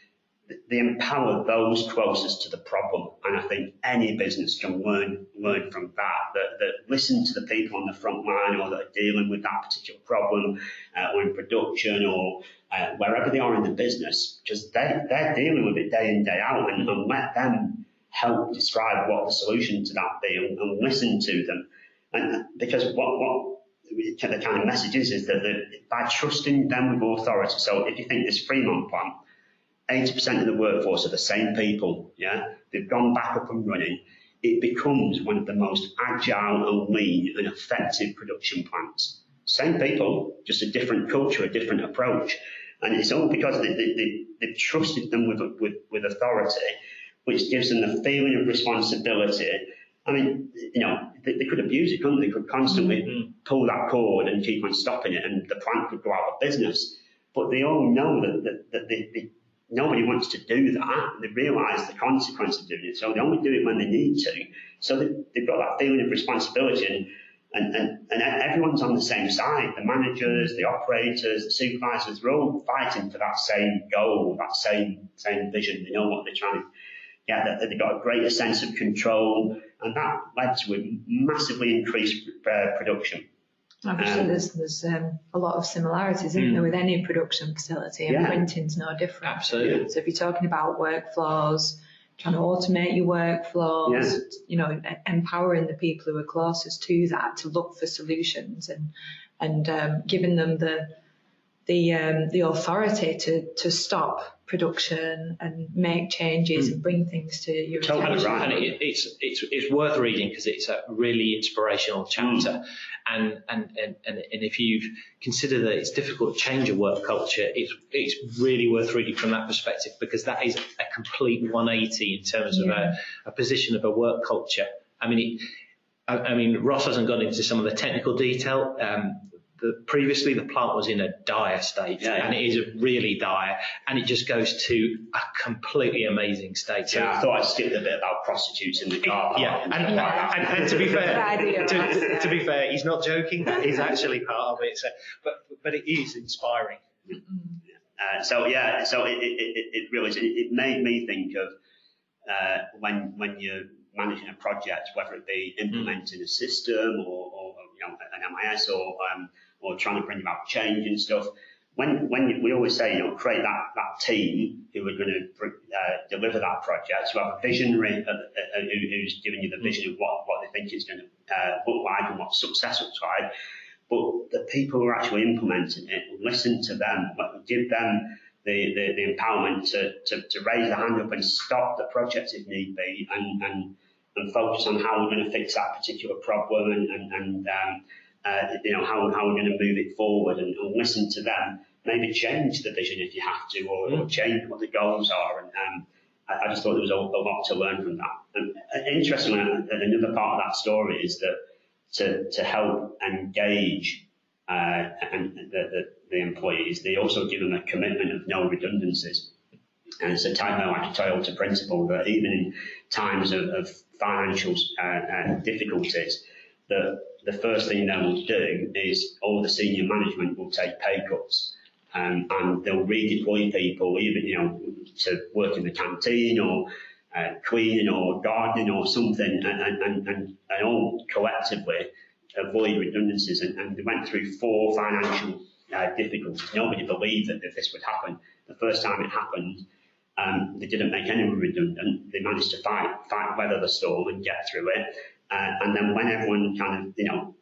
they empower those closest to the problem. And I think any business can learn, learn from that, that, that listen to the people on the front line or that are dealing with that particular problem uh, or in production or uh, wherever they are in the business, because they, they're dealing with it day in, day out and, and let them help describe what the solution to that be and, and listen to them. And because what, what the kind of messages is, that the, by trusting them with authority, so if you think this Fremont plant, 80% of the workforce are the same people, yeah, they've gone back up and running, it becomes one of the most agile and lean and effective production plants. Same people, just a different culture, a different approach. And it's all because they, they, they've trusted them with, with, with authority, which gives them the feeling of responsibility I mean, you know, they, they could abuse it, couldn't they? They could constantly mm-hmm. pull that cord and keep on stopping it, and the plant could go out of business. But they all know that, that, that they, they, nobody wants to do that. They realise the consequence of doing it, so they only do it when they need to. So they, they've got that feeling of responsibility, and, and, and, and everyone's on the same side. The managers, the operators, the supervisors, they're all fighting for that same goal, that same same vision. They know what they're trying to get. That they've got a greater sense of control and that led to a massively increased uh, production. Obviously, um, there's, there's um, a lot of similarities, isn't mm. there, with any production facility, and yeah. printing's no different. Absolutely. So if you're talking about workflows, trying to automate your workflows, yeah. you know, empowering the people who are closest to that to look for solutions and and um, giving them the the um, the authority to to stop production and make changes mm. and bring things to your totally attention. Right. And it, it's, it's, it's worth reading because it's a really inspirational chapter. Mm. And, and, and, and, if you consider that it's difficult to change a work culture, it's, it's really worth reading from that perspective because that is a complete 180 in terms yeah. of a, a position of a work culture. I mean, it, I, I mean, Ross hasn't gone into some of the technical detail. Um, the, previously the plant was in a dire state yeah, yeah. and it is really dire and it just goes to a completely amazing state. So yeah, I thought I'd skip the bit about prostitutes in the car. Yeah, and, and, and, and, to be fair, to, to, be fair, he's not joking. That is actually part of it. So, but but it is inspiring. Uh, so yeah, so it, it, it really. It, it made me think of uh, when when you're managing a project, whether it be implementing mm. a system or, or you know, an MIS or um, or trying to bring about change and stuff. When, when we always say, you know, create that, that team who are going to uh, deliver that project, who have a visionary, uh, uh, who, who's giving you the vision of what, what they think is going to uh, look like and what success looks like. But the people who are actually implementing it, listen to them, but give them the, the, the empowerment to, to, to raise the hand up and stop the project if need be and, and, and focus on how we're going to fix that particular problem and, and, and um, uh, you know, how, how we're going to move it forward and, and, listen to them. Maybe change the vision if you have to, or, or change what the goals are. And um, I, I, just thought there was a, a, lot to learn from that. And uh, interestingly, another part of that story is that to, to help engage uh, and the, the, the, employees, they also give them a commitment of no redundancies. And it's a type of like a Toyota principle that even in times of, of financial uh, uh, difficulties, that the first thing they will do is all the senior management will take pay cuts. Um, and they'll redeploy people, even you know, to work in the canteen or uh, cleaning or gardening or something, and, and, and, and all collectively avoid redundancies. And, and they went through four financial uh, difficulties. Nobody believed that, that this would happen. The first time it happened, um, they didn't make anyone redundant. They managed to fight, fight, weather the storm and get through it. Uh, and then when everyone kind of, you know,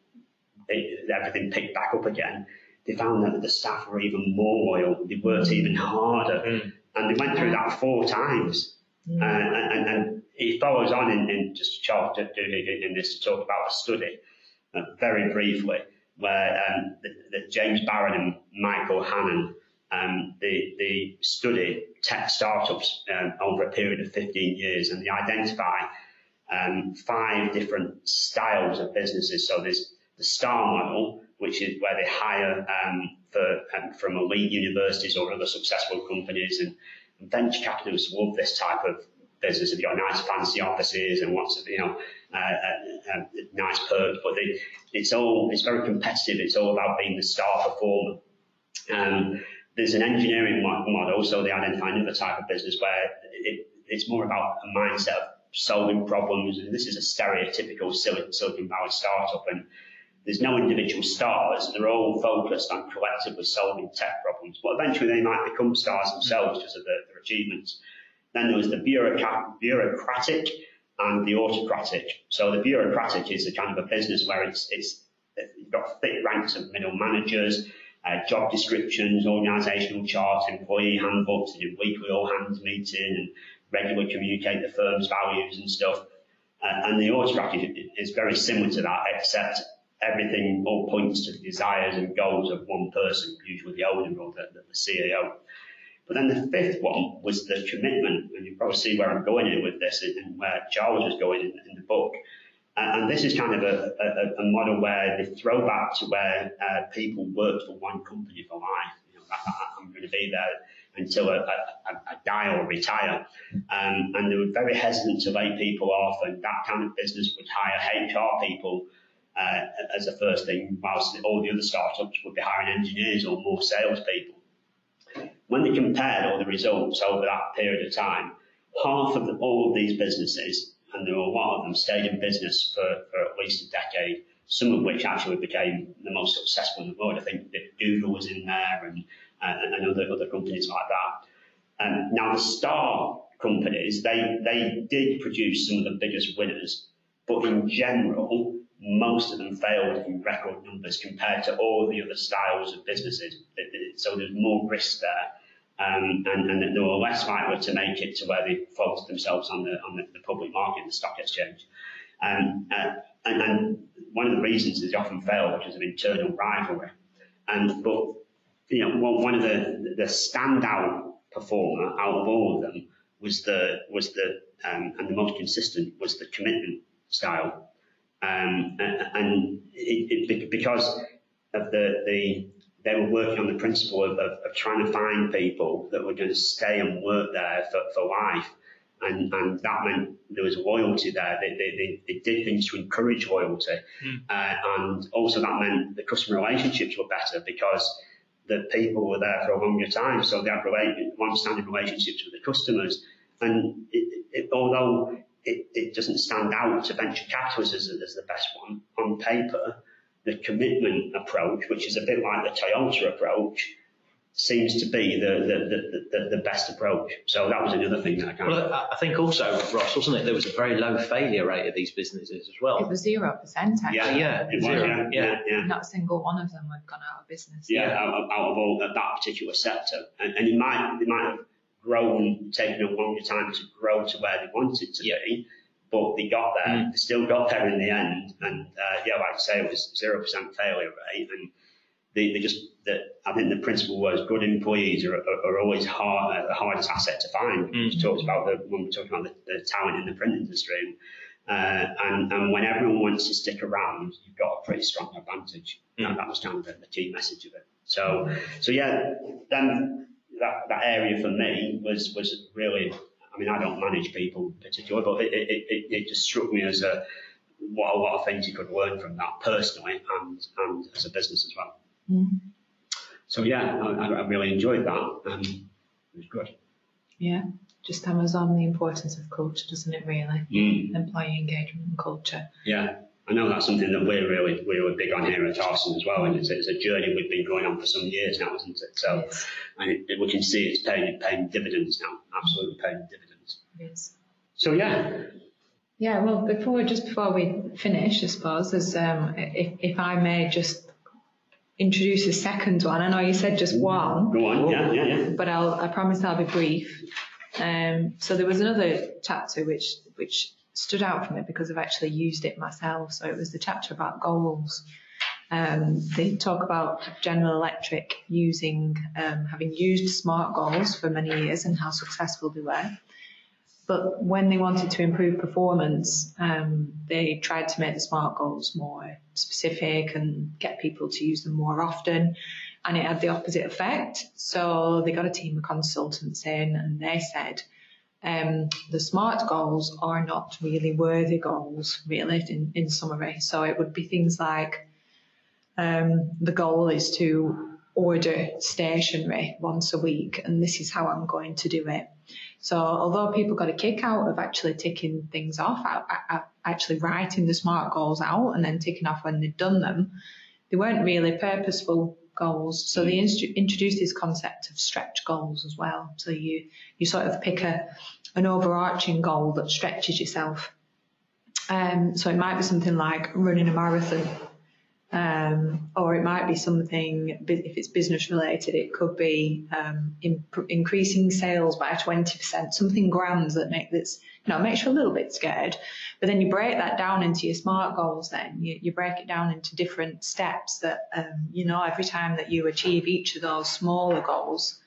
it, everything picked back up again, they found that the staff were even more loyal. They worked even harder. Mm. And they went through that four times. Mm. Uh, and, and, it follows on in, in just to do in this to talk about a study uh, very briefly, where um, the, the James Baron and Michael Hannan um, they, they study tech startups um, over a period of 15 years and they identify um, five different styles of businesses. So there's the STAR model, which is where they hire um, for, um, from elite universities or other successful companies and, venture capitalists love this type of business. They've got nice fancy offices and lots of, you know, uh, uh, uh, nice perks, but they, it's all, it's very competitive. It's all about being the star performer. Um, there's an engineering model, so they identify another type of business where it, it's more about a mindset of solving problems. And this is a stereotypical Silicon Valley startup, and there's no individual stars. They're all focused on collectively solving tech problems, but eventually they might become stars themselves because of their, their achievements. Then there was the bureaucratic and the autocratic. So the bureaucratic is a kind of a business where it's, it's you've got thick ranks of middle managers, uh, job descriptions, organisational charts, employee handbooks, do weekly all hands meeting and regularly communicate the firm's values and stuff. Uh, and the autocratic is very similar to that, except everything all points to the desires and goals of one person, usually the owner or the, the CEO. But then the fifth one was the commitment, and you probably see where I'm going in with this and where Charles was going in, in the book. And, and, this is kind of a, a, a, model where they throw back to where uh, people worked for one company for life. You know, I, am going to be there until I, I, I die or retire. Um, and they were very hesitant to lay people off, and that kind of business would hire HR people uh, as the first thing, whilst all the other startups would be hiring engineers or more salespeople. When they compared all the results over that period of time, half of the, all of these businesses, and there were a lot of them, stayed in business for, for at least a decade, some of which actually became the most successful in the world. I think that Google was in there and, uh, and other, other companies like that. Um, now, the star companies, they, they did produce some of the biggest winners, but in general, most of them failed in record numbers compared to all the other styles of businesses. So there's more risk there um, and, and they were less likely to make it to where they focused themselves on the, on the, the public market, the stock exchange. Um, uh, and, and, one of the reasons is they often fail because of internal rivalry. And but you know, one of the the standout performer out of all of them was the was the um, and the most consistent was the commitment style. Um, and, it, it, because of the the they were working on the principle of, of, of, trying to find people that were going to stay and work there for, for life. And, and that meant there was loyalty there. They, they, they, they did things to encourage loyalty. Mm. Uh, and also that meant the customer relationships were better because the people were there for a longer time. So they had long-standing relationships with the customers. And it, it, although it, it, doesn't stand out to venture capitalists as, as the best one on paper, the commitment approach, which is a bit like the Toyota approach, seems to be the, the, the, the, best approach. So that was another thing that I kind Well, I think also, Ross, wasn't it, there was a very low failure rate of these businesses as well. It was 0% actually. Yeah, yeah, it was, zero, yeah, yeah, yeah. Not a single one of them had gone out of business. Yeah, out, of- out of all that, that particular sector. And, and it might, they might have grown, taken a longer time to grow to where they wanted to Yeah. be, but they got there, Mm. they still got there in the end. And, uh, yeah, like I say, it was 0% failure rate. And they, they just, that I think the principle was good employees are, are, are always hard, uh, the hardest asset to find. Mm. We talked about the, when we talked about the, the talent in the print industry. Uh, and, and when everyone wants to stick around, you've got a pretty strong advantage. Mm. And that was kind of the, the key message of it. So, so yeah, then that, that area for me was, was really, I mean, I don't manage people particularly, but it, it, it, it just struck me as a, what a lot of things you could learn from that personally and, and as a business as well. Mm. So yeah, I, I really enjoyed that. Um, it was good. Yeah. Just hammers on the importance of culture, doesn't it, really? Mm. Employee engagement and culture. Yeah, I know that's something that we're really we're really big on here at Tharstern as well, and it's, it's a journey we've been going on for some years now, isn't it? So, Yes, and it, we can see it's paying paying dividends now, absolutely paying dividends. is. So yeah, Yeah, well, before just before we finish, I suppose, as um, if if I may just introduce a second one. I know you said just one, go on. Yeah, yeah, yeah. but I'll I promise I'll be brief. Um, so there was another chapter which which stood out for me because I've actually used it myself. So it was the chapter about goals. Um, they talk about General Electric using um, having used smart goals for many years and how successful they were. But when they wanted to improve performance, um, they tried to make the SMART goals more specific and get people to use them more often. And it had the opposite effect. So they got a team of consultants in and they said, um, the SMART goals are not really worthy goals, really, in, in summary. So it would be things like um, the goal is to order stationery once a week, and this is how I'm going to do it. So although people got a kick out of actually ticking things off, actually writing the SMART goals out and then ticking off when they'd done them, they weren't really purposeful goals. So they inst- introduced this concept of stretch goals as well. So you you sort of pick a an overarching goal that stretches yourself. Um, so it might be something like running a marathon, um, or it might be something if it's business related. It could be um, imp- increasing sales by twenty percent, something grand that make you know makes you a little bit scared. But then you break that down into your smart goals. Then you, you break it down into different steps that um, you know every time that you achieve each of those smaller goals,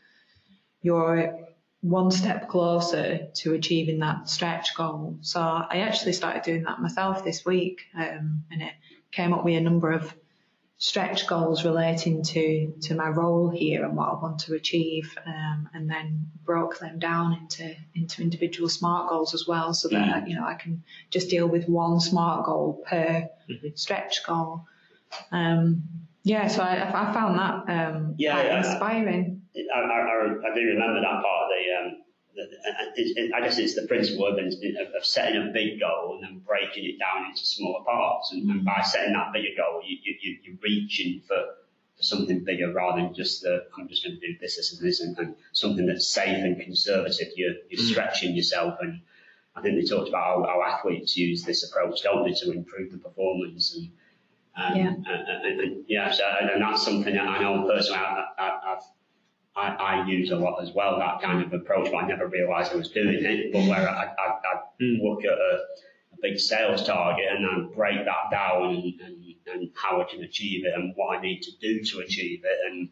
you're one step closer to achieving that stretch goal. So I actually started doing that myself this week, um, and it came up with a number of stretch goals relating to to my role here and what I want to achieve, um, and then broke them down into into individual smart goals as well, so that you know I can just deal with one smart goal per stretch goal. Um, yeah, so I, I found that um, Yeah, yeah. inspiring. I, I, I I do remember that part of the. The, the it, it, I guess it's the principle of, of, of setting a big goal and then breaking it down into smaller parts. And, and by setting that bigger goal, you, you, you, you're reaching for, for something bigger rather than just the, I'm just going to do this, this, and this, and, and something that's safe and conservative. You're, you're Mm. stretching yourself. And I think they talked about how, how athletes use this approach, don't they, to improve the performance. And, um, Yeah. And, and, and, yeah, so, and that's something that I know personally I, I, I've I, I use a lot as well, that kind of approach, but I never realised I was doing it. But where I, I, I look at a, a big sales target and then break that down and, and, and how I can achieve it and what I need to do to achieve it. And,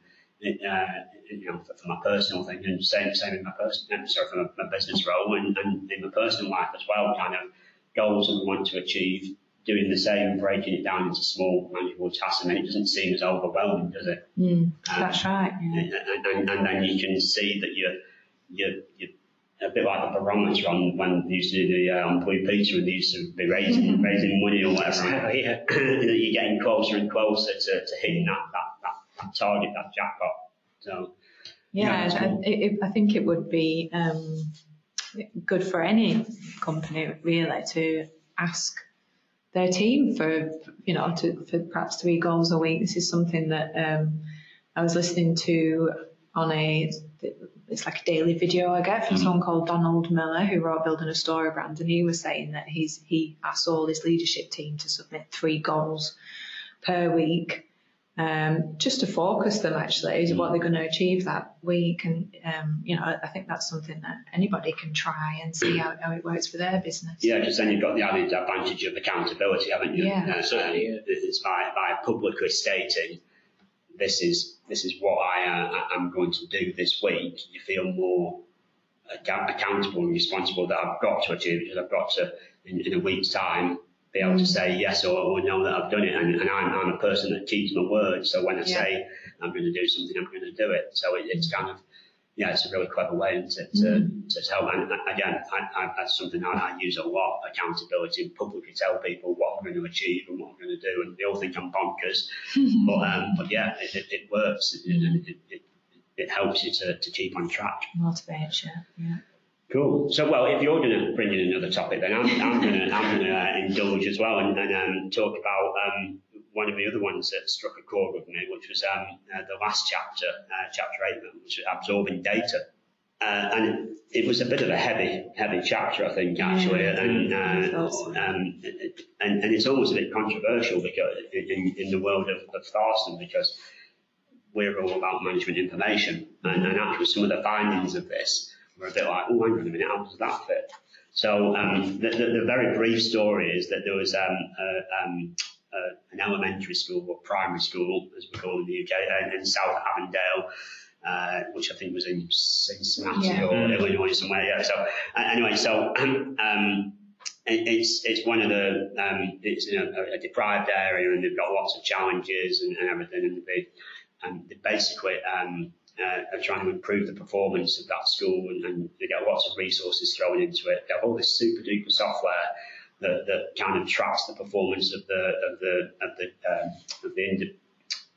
uh, you know, for, for my personal thing, and same, same in my personal, sorry, for my, my business role and, and in my personal life as well, kind of goals that we want to achieve, doing the same, breaking it down into small, manageable tasks, and then it doesn't seem as overwhelming, does it? Mm, Um, that's right. Yeah. and, and, and then you can see that you're, you're, you're a bit like the barometer on when they used to do the um, Blue Peter and they used to be raising raising money or whatever. Yeah. that you're getting closer and closer to, to hitting that, that, that, that target, that jackpot. So Yeah, Yeah, that's cool. it, it, I think it would be um, good for any company really to ask their team for you know to, for perhaps three goals a week. This is something that um, I was listening to on a it's like a daily video I get from mm. someone called Donald Miller who wrote Building a Story Brand, and he was saying that he's he asked all his leadership team to submit three goals per week um, just to focus them actually is what they're going to achieve that week. And, um, you know, I think that's something that anybody can try and see how, how it works for their business. Yeah, because then you've got the added advantage of accountability, haven't you? Yeah, uh, absolutely. Um, it's by, by publicly stating this is this is what I uh, am going to do this week. You feel more accountable and responsible that I've got to achieve because I've got to in, in a week's time be able to say yes or, or no that I've done it. And, and I'm, I'm, a person that keeps my word. So when I yeah. say I'm going to do something, I'm going to do it. So it, it's kind of, yeah, it's a really clever way to, to, mm. to tell. And again, I, I, that's something I, I, use a lot, accountability, and publicly tell people what I'm going to achieve and what I'm going to do. And they all think I'm bonkers. but, um, but yeah, it, it, it works. It, it, it, helps you to, to keep on track. Motivation, yeah. Cool. So, well, if you're going to bring in another topic, then I'm, I'm going to I'm going to uh, indulge as well and, and um, talk about um, one of the other ones that struck a chord with me, which was um, uh, the last chapter, uh, chapter eight, which was absorbing data. Uh, and it was a bit of a heavy, heavy chapter, I think, actually, yeah, and, uh, um, and and it's almost a bit controversial because in, in the world of, of Tharstern because we're all about management information, and, and actually some of the findings of this we're a bit like, oh, hang on a minute, how does that fit? So um, the, the, the, very brief story is that there was um, a, um, an elementary school or primary school, as we call it in the UK, in South Avondale, uh, which I think was in Cincinnati yeah. or. Illinois somewhere. Yeah. So uh, anyway, so um, it's it's one of the um, it's in a, a, deprived area and they've got lots of challenges and, and everything, and they, um, they basically um, uh, are trying to improve the performance of that school and, and, they get lots of resources thrown into it. They have all this super duper software that, that kind of tracks the performance of the of the of the um, of the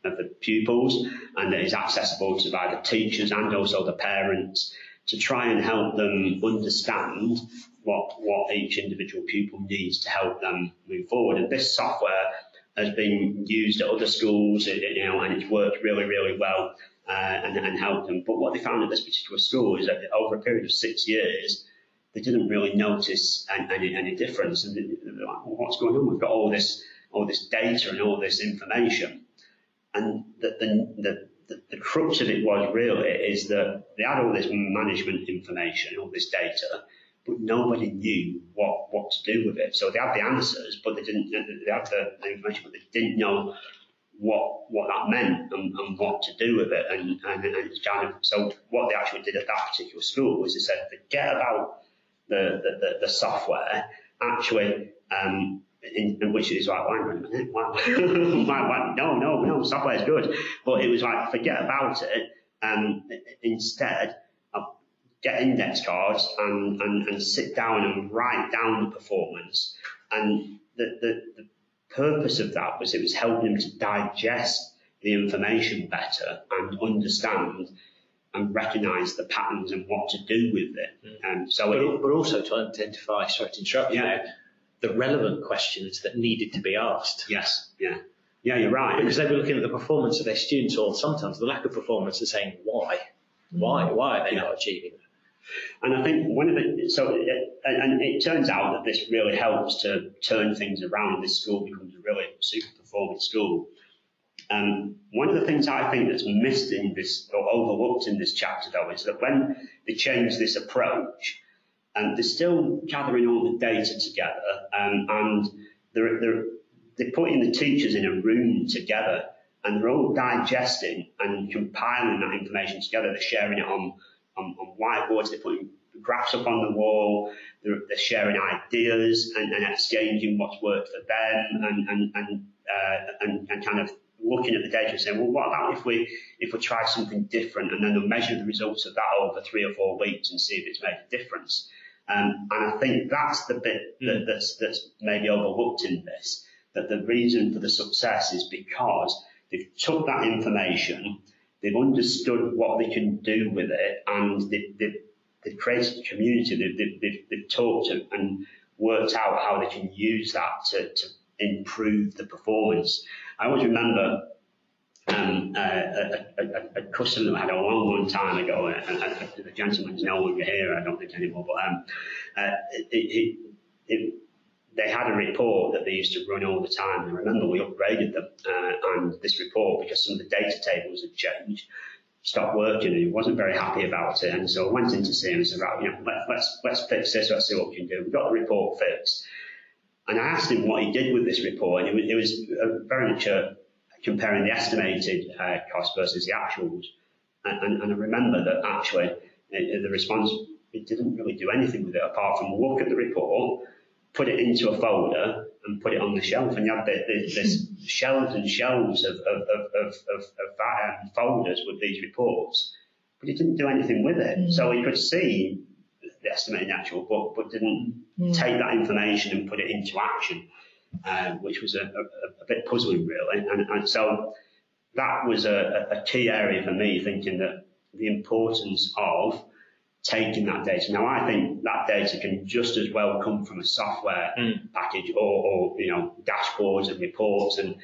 of the pupils and that is accessible to by the teachers and also the parents to try and help them understand what what each individual pupil needs to help them move forward. And this software has been used at other schools, you know, and it's worked really, really well uh, and, and help them. But what they found at this particular school is that over a period of six years, they didn't really notice any, any difference. And they're like, well, what's going on? We've got all this, all this data and all this information. And the, the, the, the crux of it was really is that they had all this management information, all this data, but nobody knew what, what to do with it. So they had the answers, but they didn't, they had the, the information, but they didn't know what what that meant and, and what to do with it. And, and, and kind of, so what they actually did at that particular school was they said, forget about the, the, the, the software, actually, um, in, in which is like, why, why, no, no, no, software is good. But it was like, forget about it. And instead, get index cards and, and, and sit down and write down the performance. And the, the, the purpose of that was it was helping them to digest the information better and understand and recognise the patterns and what to do with it. Mm. Um, so, but, it, but, also to identify, sorry to interrupt you, yeah. the relevant questions that needed to be asked. Yes, yeah. Yeah, you're right. Because they were looking at the performance of their students or sometimes the lack of performance and saying, why? Why? Why are they yeah. not achieving it? And I think one of the, so, it, and it turns out that this really helps to turn things around. This school becomes a really super performing school. Um, one of the things I think that's missed in this, or overlooked in this chapter though, is that when they change this approach, and um, they're still gathering all the data together, um, and they're, they're, they're putting the teachers in a room together, and they're all digesting and compiling that information together. They're sharing it on on, on whiteboards, they're putting graphs up on the wall, they're, they're sharing ideas and, and, exchanging what's worked for them and, and, and, uh, and, and kind of looking at the data and saying, well, what about if we if we try something different and then they'll measure the results of that over three or four weeks and see if it's made a difference. Um, and I think that's the bit that, hmm. that's that's maybe overlooked in this. That the reason for the success is because they've took that information They've understood what they can do with it, and they've, they've, they've created a community. They've, they've, they've, talked and worked out how they can use that to, to improve the performance. I always remember um, uh, a, a, a, customer that I had a long, long time ago, and, and the gentleman's no longer here, I don't think anymore, but um, uh, it, it, it, they had a report that they used to run all the time. I remember we upgraded them, uh, and this report, because some of the data tables had changed, stopped working, and he wasn't very happy about it. And so I went in to see him and said, right, you know, let, let's let's fix this. Let's see what we can do. We got the report fixed, and I asked him what he did with this report, and it was, it was very much a, comparing the estimated uh, cost versus the actuals. And, and, and I remember that actually uh, the response it didn't really do anything with it apart from look at the report put it into a folder and put it on the shelf. And you had the, the, this shelves and shelves of, of, of, of, of, um, folders with these reports, but he didn't do anything with it. Mm. So he could see the estimated actual, but, but didn't mm. take that information and put it into action, uh, which was a, a, a, bit puzzling, really. And, and so that was a, a key area for me, thinking that the importance of taking that data. Now, I think that data can just as well come from a software mm. package or, or, you know, dashboards and reports and,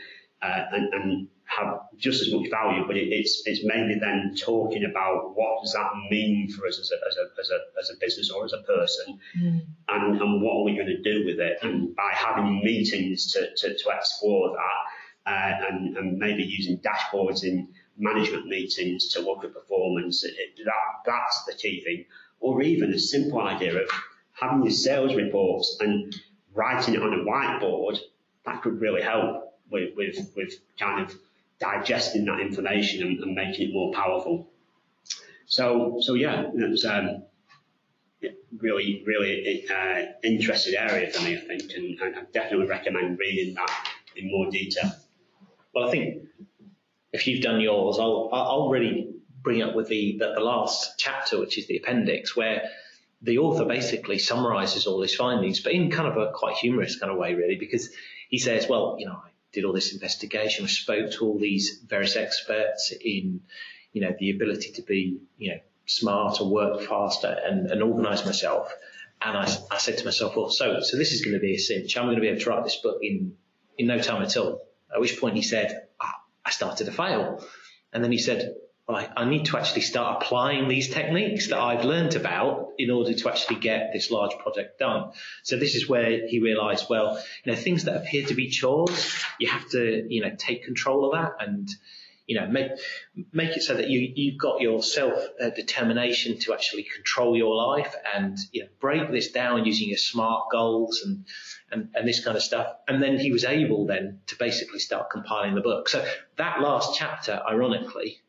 uh, and, and have just as much value, but it, it's, it's mainly then talking about what does that mean for us as a, as a, as a, as a business or as a person mm. and, and what are we going to do with it? And by having meetings to, to, to explore that uh, and, and maybe using dashboards in management meetings to look at performance. It, that, that's the key thing. Or even a simple idea of having your sales reports and writing it on a whiteboard, that could really help with, with, with kind of digesting that information and, and making it more powerful. So, so yeah, it's um, really, really uh, interesting area for me, I think, and, and I definitely recommend reading that in more detail. Well, I think if you've done yours, I'll, I'll really bring up with the, the, the last chapter, which is the appendix, where the author basically summarizes all his findings, but in kind of a quite humorous kind of way, really, because he says, well, you know, I did all this investigation, I spoke to all these various experts in, you know, the ability to be, you know, smart and work faster and, and organize myself. And I, I said to myself, well, so, so this is going to be a cinch. I'm going to be able to write this book in, in no time at all. At which point he said, I started to fail. And then he said, well, I, I, need to actually start applying these techniques that I've learned about in order to actually get this large project done. So this is where he realized, well, you know, things that appear to be chores, you have to, you know, take control of that and, you know, make make it so that you you've got your self uh, determination to actually control your life and you know break this down using your smart goals and and and this kind of stuff. And then he was able then to basically start compiling the book. So that last chapter, ironically,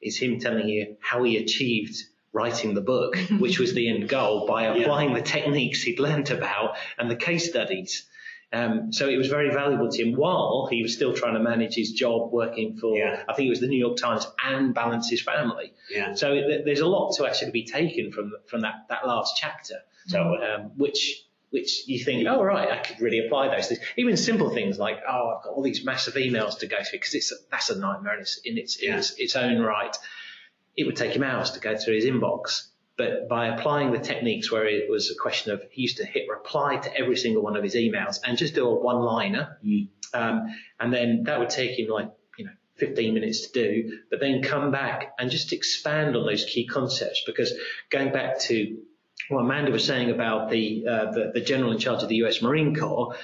is him telling you how he achieved writing the book, which was the end goal, by applying yeah. the techniques he'd learnt about and the case studies. Um, so it was very valuable to him while he was still trying to manage his job working for, yeah. I think it was the New York Times and balance his family. Yeah. So th- there's a lot to actually be taken from from that, that last chapter. So um, which which you think, oh right, I could really apply those things. Even simple things like, oh, I've got all these massive emails to go through because it's that's a nightmare in its in its, yeah. in its, its own right. It would take him hours to go through his inbox. But by applying the techniques where it was a question of he used to hit reply to every single one of his emails and just do a one liner, mm. um, and then that would take him like you know 15 minutes to do, but then come back and just expand on those key concepts because going back to what Amanda was saying about the, uh, the, the general in charge of the U.S. Marine Corps.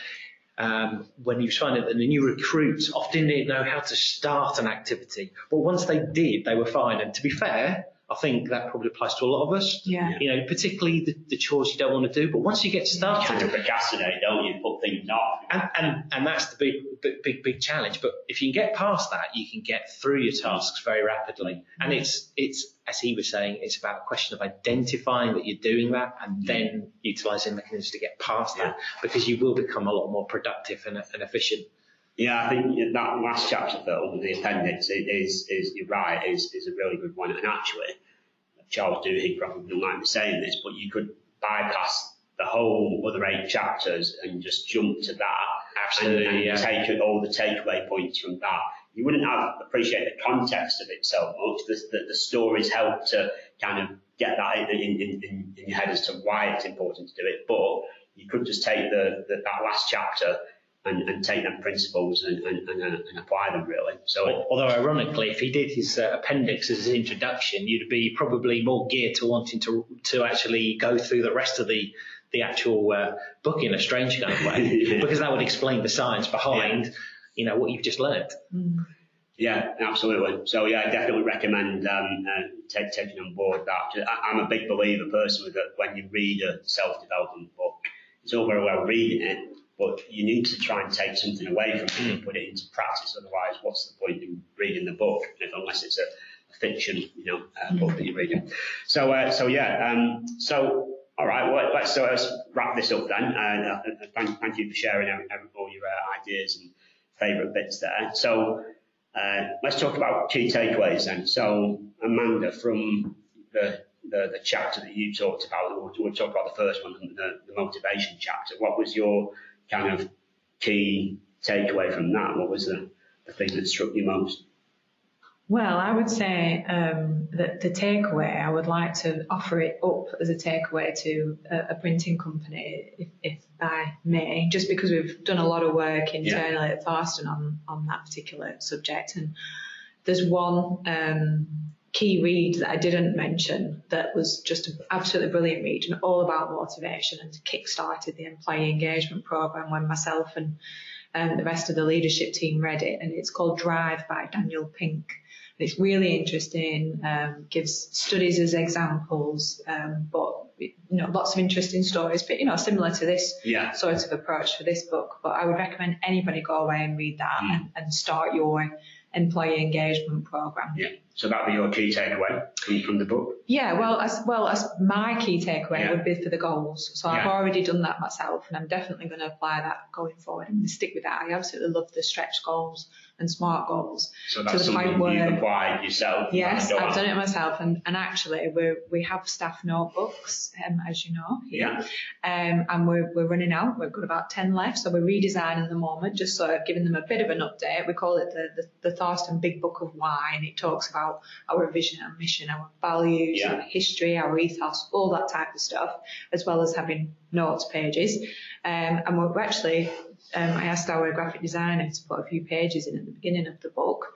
Um, when you find that the new recruits often didn't know how to start an activity, but once they did, they were fine. And to be fair, I think that probably applies to a lot of us. Yeah. You know, particularly the, the chores you don't want to do. But once you get started, you kind of procrastinate, don't you? Put things off. And and and that's the big big big big challenge. But if you can get past that, you can get through your tasks very rapidly. Mm-hmm. And it's it's as he was saying, it's about a question of identifying that you're doing that and mm-hmm. then utilising mechanisms to get past that because you will become a lot more productive and, and efficient. Yeah, I think that last chapter, Phil, the appendix, is, is you're right, is, is a really good one. And actually, Charles Duhigg probably don't like me saying this, but you could bypass the whole other eight chapters and just jump to that. Absolutely, and, and yeah. take all the takeaway points from that. You wouldn't have appreciate the context of it so much. The, the, the stories help to kind of get that in, in, in, in your head as to why it's important to do it. But you could just take the, the that last chapter and, and take them principles and, and, and, and apply them really. So, although ironically, if he did his uh, appendix as his introduction, you'd be probably more geared to wanting to to actually go through the rest of the the actual uh, book in a strange kind of way, yeah. because that would explain the science behind, yeah. you know, what you've just learned. Mm. Yeah, absolutely. So yeah, I definitely recommend um, uh, taking on board that. I, am a big believer personally that when you read a self-development book, it's all very well reading it, but you need to try and take something away from it and put it into practice. Otherwise, what's the point in reading the book if, unless it's a, fiction, you know, uh, book that you're reading? So, uh, so yeah, um, so all right, well, let's, uh, let's wrap this up then. Uh, thank, thank, you for sharing all your uh, ideas and favourite bits there. So uh, let's talk about key takeaways then. So Amanda, from the, the, the chapter that you talked about, we'll, we'll, talk about the first one, the, the motivation chapter. What was your kind of key takeaway from that? What was the, the thing that struck you most? Well, I would say um, that the takeaway, I would like to offer it up as a takeaway to a, a printing company, if, if I may, just because we've done a lot of work internally yeah. at Tharstern on, on that particular subject. And there's one um, key read that I didn't mention that was just an absolutely brilliant read and all about motivation and kick-started the employee engagement program when myself and um, the rest of the leadership team read it. And it's called Drive by Daniel Pink. And It's really interesting, um, gives studies as examples, um, but you know, lots of interesting stories, but you know, similar to this yeah. sort of approach for this book. But I would recommend anybody go away and read that mm. and, and start your employee engagement program. Yeah. So that'd be your key takeaway from the book. Yeah. Well, as well as my key takeaway yeah. would be for the goals. So I've already done that myself, and I'm definitely going to apply that going forward. I'm going to stick with that. I absolutely love the stretch goals and SMART goals. So that's to the something point you've applied yourself. Yes, I've done it myself, and, and actually we we have staff notebooks, um, as you know. Here. Yeah. Um, and we're we're running out. We've got about ten left, so we're redesigning at the moment, just sort of giving them a bit of an update. We call it the the, the Tharstern Big Book of Why, and it talks about our vision, our mission, our values, yeah. our history, our ethos, all that type of stuff, as well as having notes pages. Um, and we're actually um, I asked our graphic designer to put a few pages in at the beginning of the book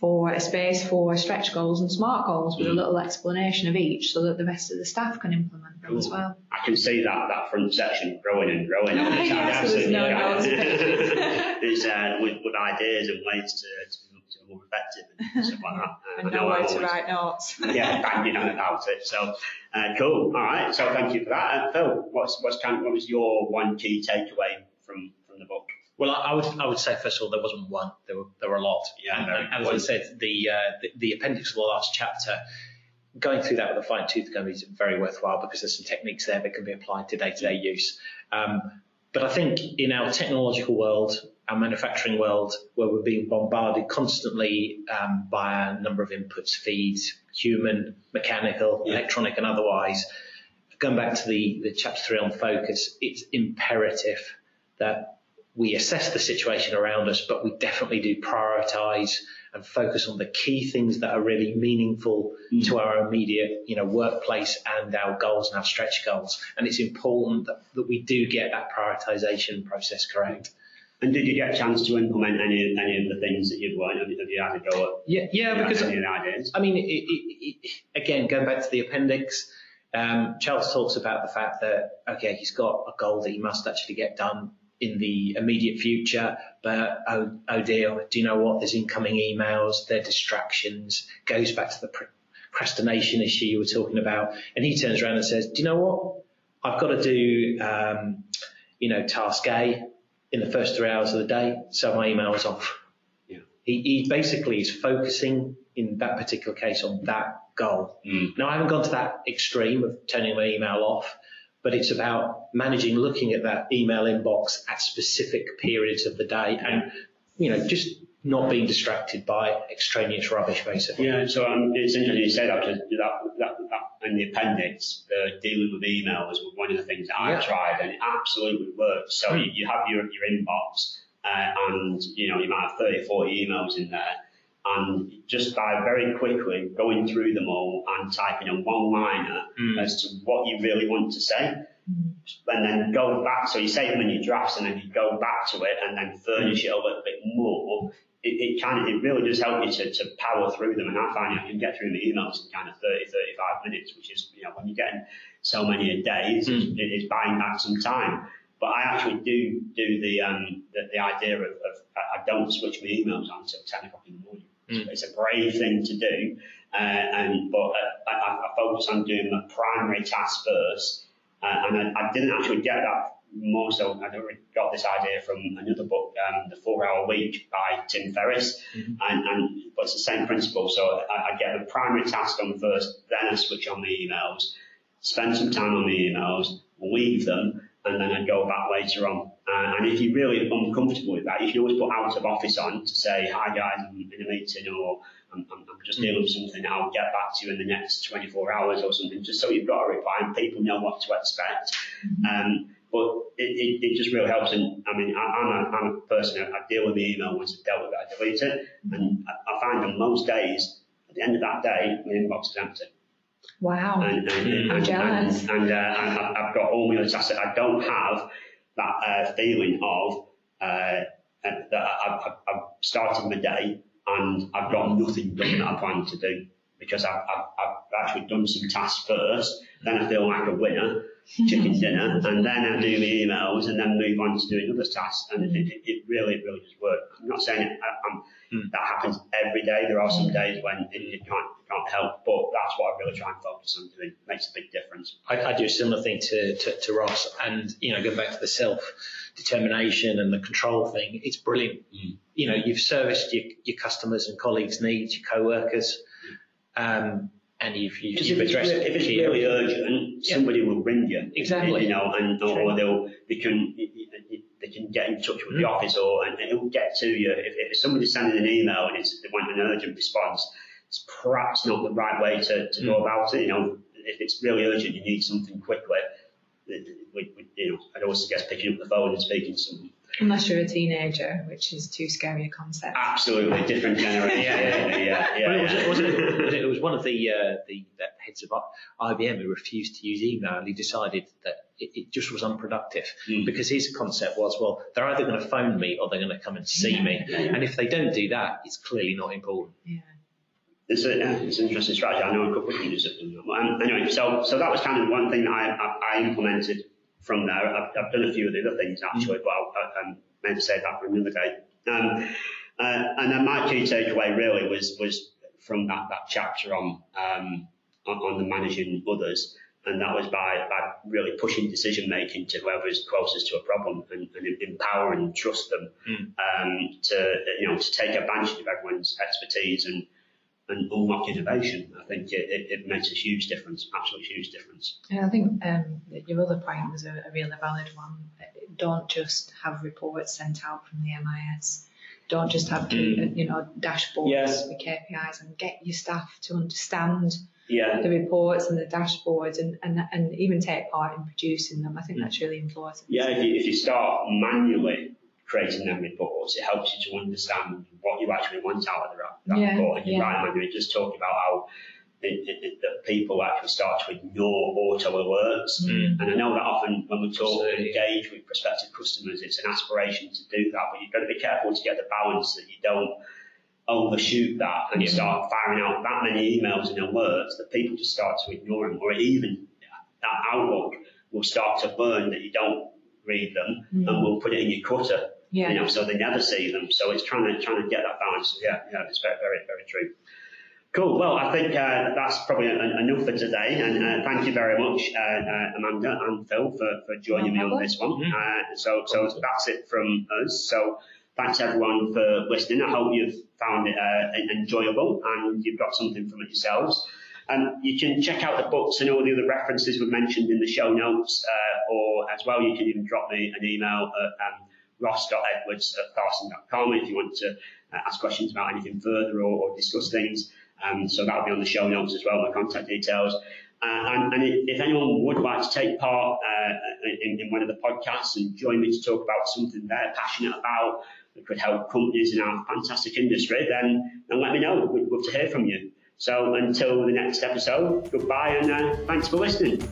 for a space for stretch goals and smart goals with a little explanation of each so that the rest of the staff can implement them cool. as well. I can see that, that front section growing and growing. Yeah, so there's no It's uh, with, with ideas and ways to, to be more effective and stuff like that. Uh, and know where to write notes. yeah, banging on about it. So, uh, cool. All right. So thank you for that. Uh, Phil, what's, what's kind of, what was your one key takeaway from the book? Well, I would I would say first of all there wasn't one. There were there were a lot. Yeah. And, as I said, the, uh, the, the appendix of the last chapter, going through that with a fine tooth comb is very worthwhile because there's some techniques there that can be applied to day to day use. Um, but I think in our technological world, our manufacturing world, where we're being bombarded constantly um, by a number of inputs, feeds, human, mechanical, yeah. electronic, and otherwise. Going back to the, the chapter three on focus, it's imperative that we assess the situation around us, but we definitely do prioritize and focus on the key things that are really meaningful mm. to our immediate, you know, workplace and our goals and our stretch goals. And it's important that, that we do get that prioritization process correct. And did you get a chance to implement any any of the things that you've learned? Have you had a go at? Yeah, yeah, because I mean, it, it, it, again, going back to the appendix, um, Charles talks about the fact that okay, he's got a goal that he must actually get done in the immediate future, but oh, oh dear, do you know what? There's incoming emails, there are distractions, goes back to the procrastination issue you were talking about. And he turns around and says, do you know what? I've got to do, um, you know, task A in the first three hours of the day, so my email is off. Yeah. He, he basically is focusing in that particular case on that goal. Mm. Now, I haven't gone to that extreme of turning my email off, but it's about managing looking at that email inbox at specific periods of the day and, you know, just not being distracted by extraneous rubbish, basically. Yeah, so um, it's interesting you say that, that, that, that in the appendix, uh, dealing with emails was one of the things that I yeah. tried and it absolutely works. So mm. you, you, have your, your inbox uh, and, you know, you might have 30, 40 emails in there and just by very quickly going through them all and typing a one liner mm. as to what you really want to say. and then go back. So you save them in your drafts, and then you go back to it, and then furnish it a little bit more. It, it kind of it really does help you to, to power through them, and I find you can get through the emails in kind of 30, 35 minutes, which is you know when you're getting so many a day, it's, mm. it's buying back some time. But I actually do do the um, the, the idea of, of I don't switch my emails on until 10 o'clock in the morning. Mm. It's a brave thing to do, uh, and but uh, I, I, focus on doing the primary task first, uh, and I, I, didn't actually get that more so. I got this idea from another book, um, The Four Hour Week by Tim Ferriss, mm-hmm. and, and but it's the same principle. So I, I get the primary task done first, then I switch on the emails, spend some time on the emails, leave them, and then I go back later on. Uh, and if you're really uncomfortable with that, you can always put out of office on to say, hi guys, I'm in a meeting or I'm, I'm, just mm. dealing with something, I'll get back to you in the next 24 hours or something, just so you've got a reply and people know what to expect. Mm-hmm. Um, but it, it, it, just really helps. And I mean, I, am a, I'm a person, I deal with the email once I've dealt with it, I delete it. Mm-hmm. And I, I find on most days, at the end of that day, my inbox is empty. Wow. And, and, I'm jealous. And, and uh, I've got all my other tasks. I don't have that uh, feeling of uh, uh that I've, I've, started my day and I've got nothing done that I plan to do because I've, I've, I've actually done some tasks first. Then I feel like a winner chicken dinner, and then I do the emails, and then move on to doing other tasks. And it, it, it really, really does work. I'm not saying it, I, mm. that happens every day. There are some days when it, it can't, it can't help, but that's what I really try and focus on doing. It makes a big difference. I, I do a similar thing to, to, to Ross, and you know, going back to the self determination and the control thing, it's brilliant. Mm. You know, you've serviced your, your customers and colleagues' needs, your co-workers. Um, and you've, you've, you've addressed it. If it's really urgent, yeah. somebody will ring you. Exactly. You know, and or they'll they can they can get in touch with mm. the office, or and it will get to you. If, if somebody's sending an email and it's they want an urgent response, it's perhaps not the right way to, to mm. go about it. You know, if it's really urgent, you need something quickly. We, we, you know, I'd always suggest picking up the phone and speaking to someone. Unless you're a teenager, which is too scary a concept. Absolutely different generation. yeah, yeah, yeah. yeah, well, it, was, it, was, it, was, one of the uh, the heads of IBM who refused to use email. He decided that it, it just was unproductive mm. because his concept was, well, they're either going to phone me or they're going to come and see yeah, me, and if they don't do that, it's clearly not important. Yeah. It's, a, yeah, it's an interesting strategy. I know a couple of users that do that. Um, anyway, so so that was kind of one thing that I, I, I implemented from there. I've, I've, done a few of the other things actually, mm. but I, I, meant to say that for another day. Um, uh, and then my key takeaway really was was from that, that chapter on, um, on, on the managing others, and that was by, by really pushing decision making to whoever is closest to a problem and, and empower and trust them mm. um, to you know to take advantage of everyone's expertise and and unlock innovation. I think it, it, it, makes a huge difference, absolutely huge difference. Yeah, I think um, your other point was a, a really valid one. Don't just have reports sent out from the MIS. Don't just have mm. you know dashboards yeah. with KPIs and get your staff to understand yeah. the reports and the dashboards and, and, and even take part in producing them. I think mm. that's really important. Yeah, if you, if you start manually creating them reports, it helps you to understand what you actually want out of the, that yeah, report. And you're yeah. right, Amanda, just talking about how it, it, it, that people actually start to ignore auto alerts. Mm. And I know that often when we talk and engage with prospective customers, it's an aspiration to do that, but you've got to be careful to get the balance that you don't overshoot that and yeah. start firing out that many emails and alerts that people just start to ignore them, or even that outlook will start to burn that you don't read them mm. and will put it in your clutter yeah. You know, so they never see them. So it's trying to trying to get that balance. Yeah, yeah, it's very very very true. Cool. Well, I think uh, that's probably enough for today. And uh, thank you very much, uh, uh Amanda and Phil, for, for joining no me on this one. Mm-hmm. Uh, so, so that's it from us. So, thanks everyone for listening. I hope you've found it uh, enjoyable and you've got something from it yourselves. Um, you can check out the books and all the other references we've mentioned in the show notes, or as well, you can even drop me an email at um, ross.edwards at tharstern.com if you want to uh, ask questions about anything further or, or discuss things. Um, so that'll be on the show notes as well, my contact details. Uh, and, and, if anyone would like to take part uh, in, in, one of the podcasts and join me to talk about something they're passionate about that could help companies in our fantastic industry, then, then let me know. We'd love to hear from you. So until the next episode, goodbye and uh, thanks for listening.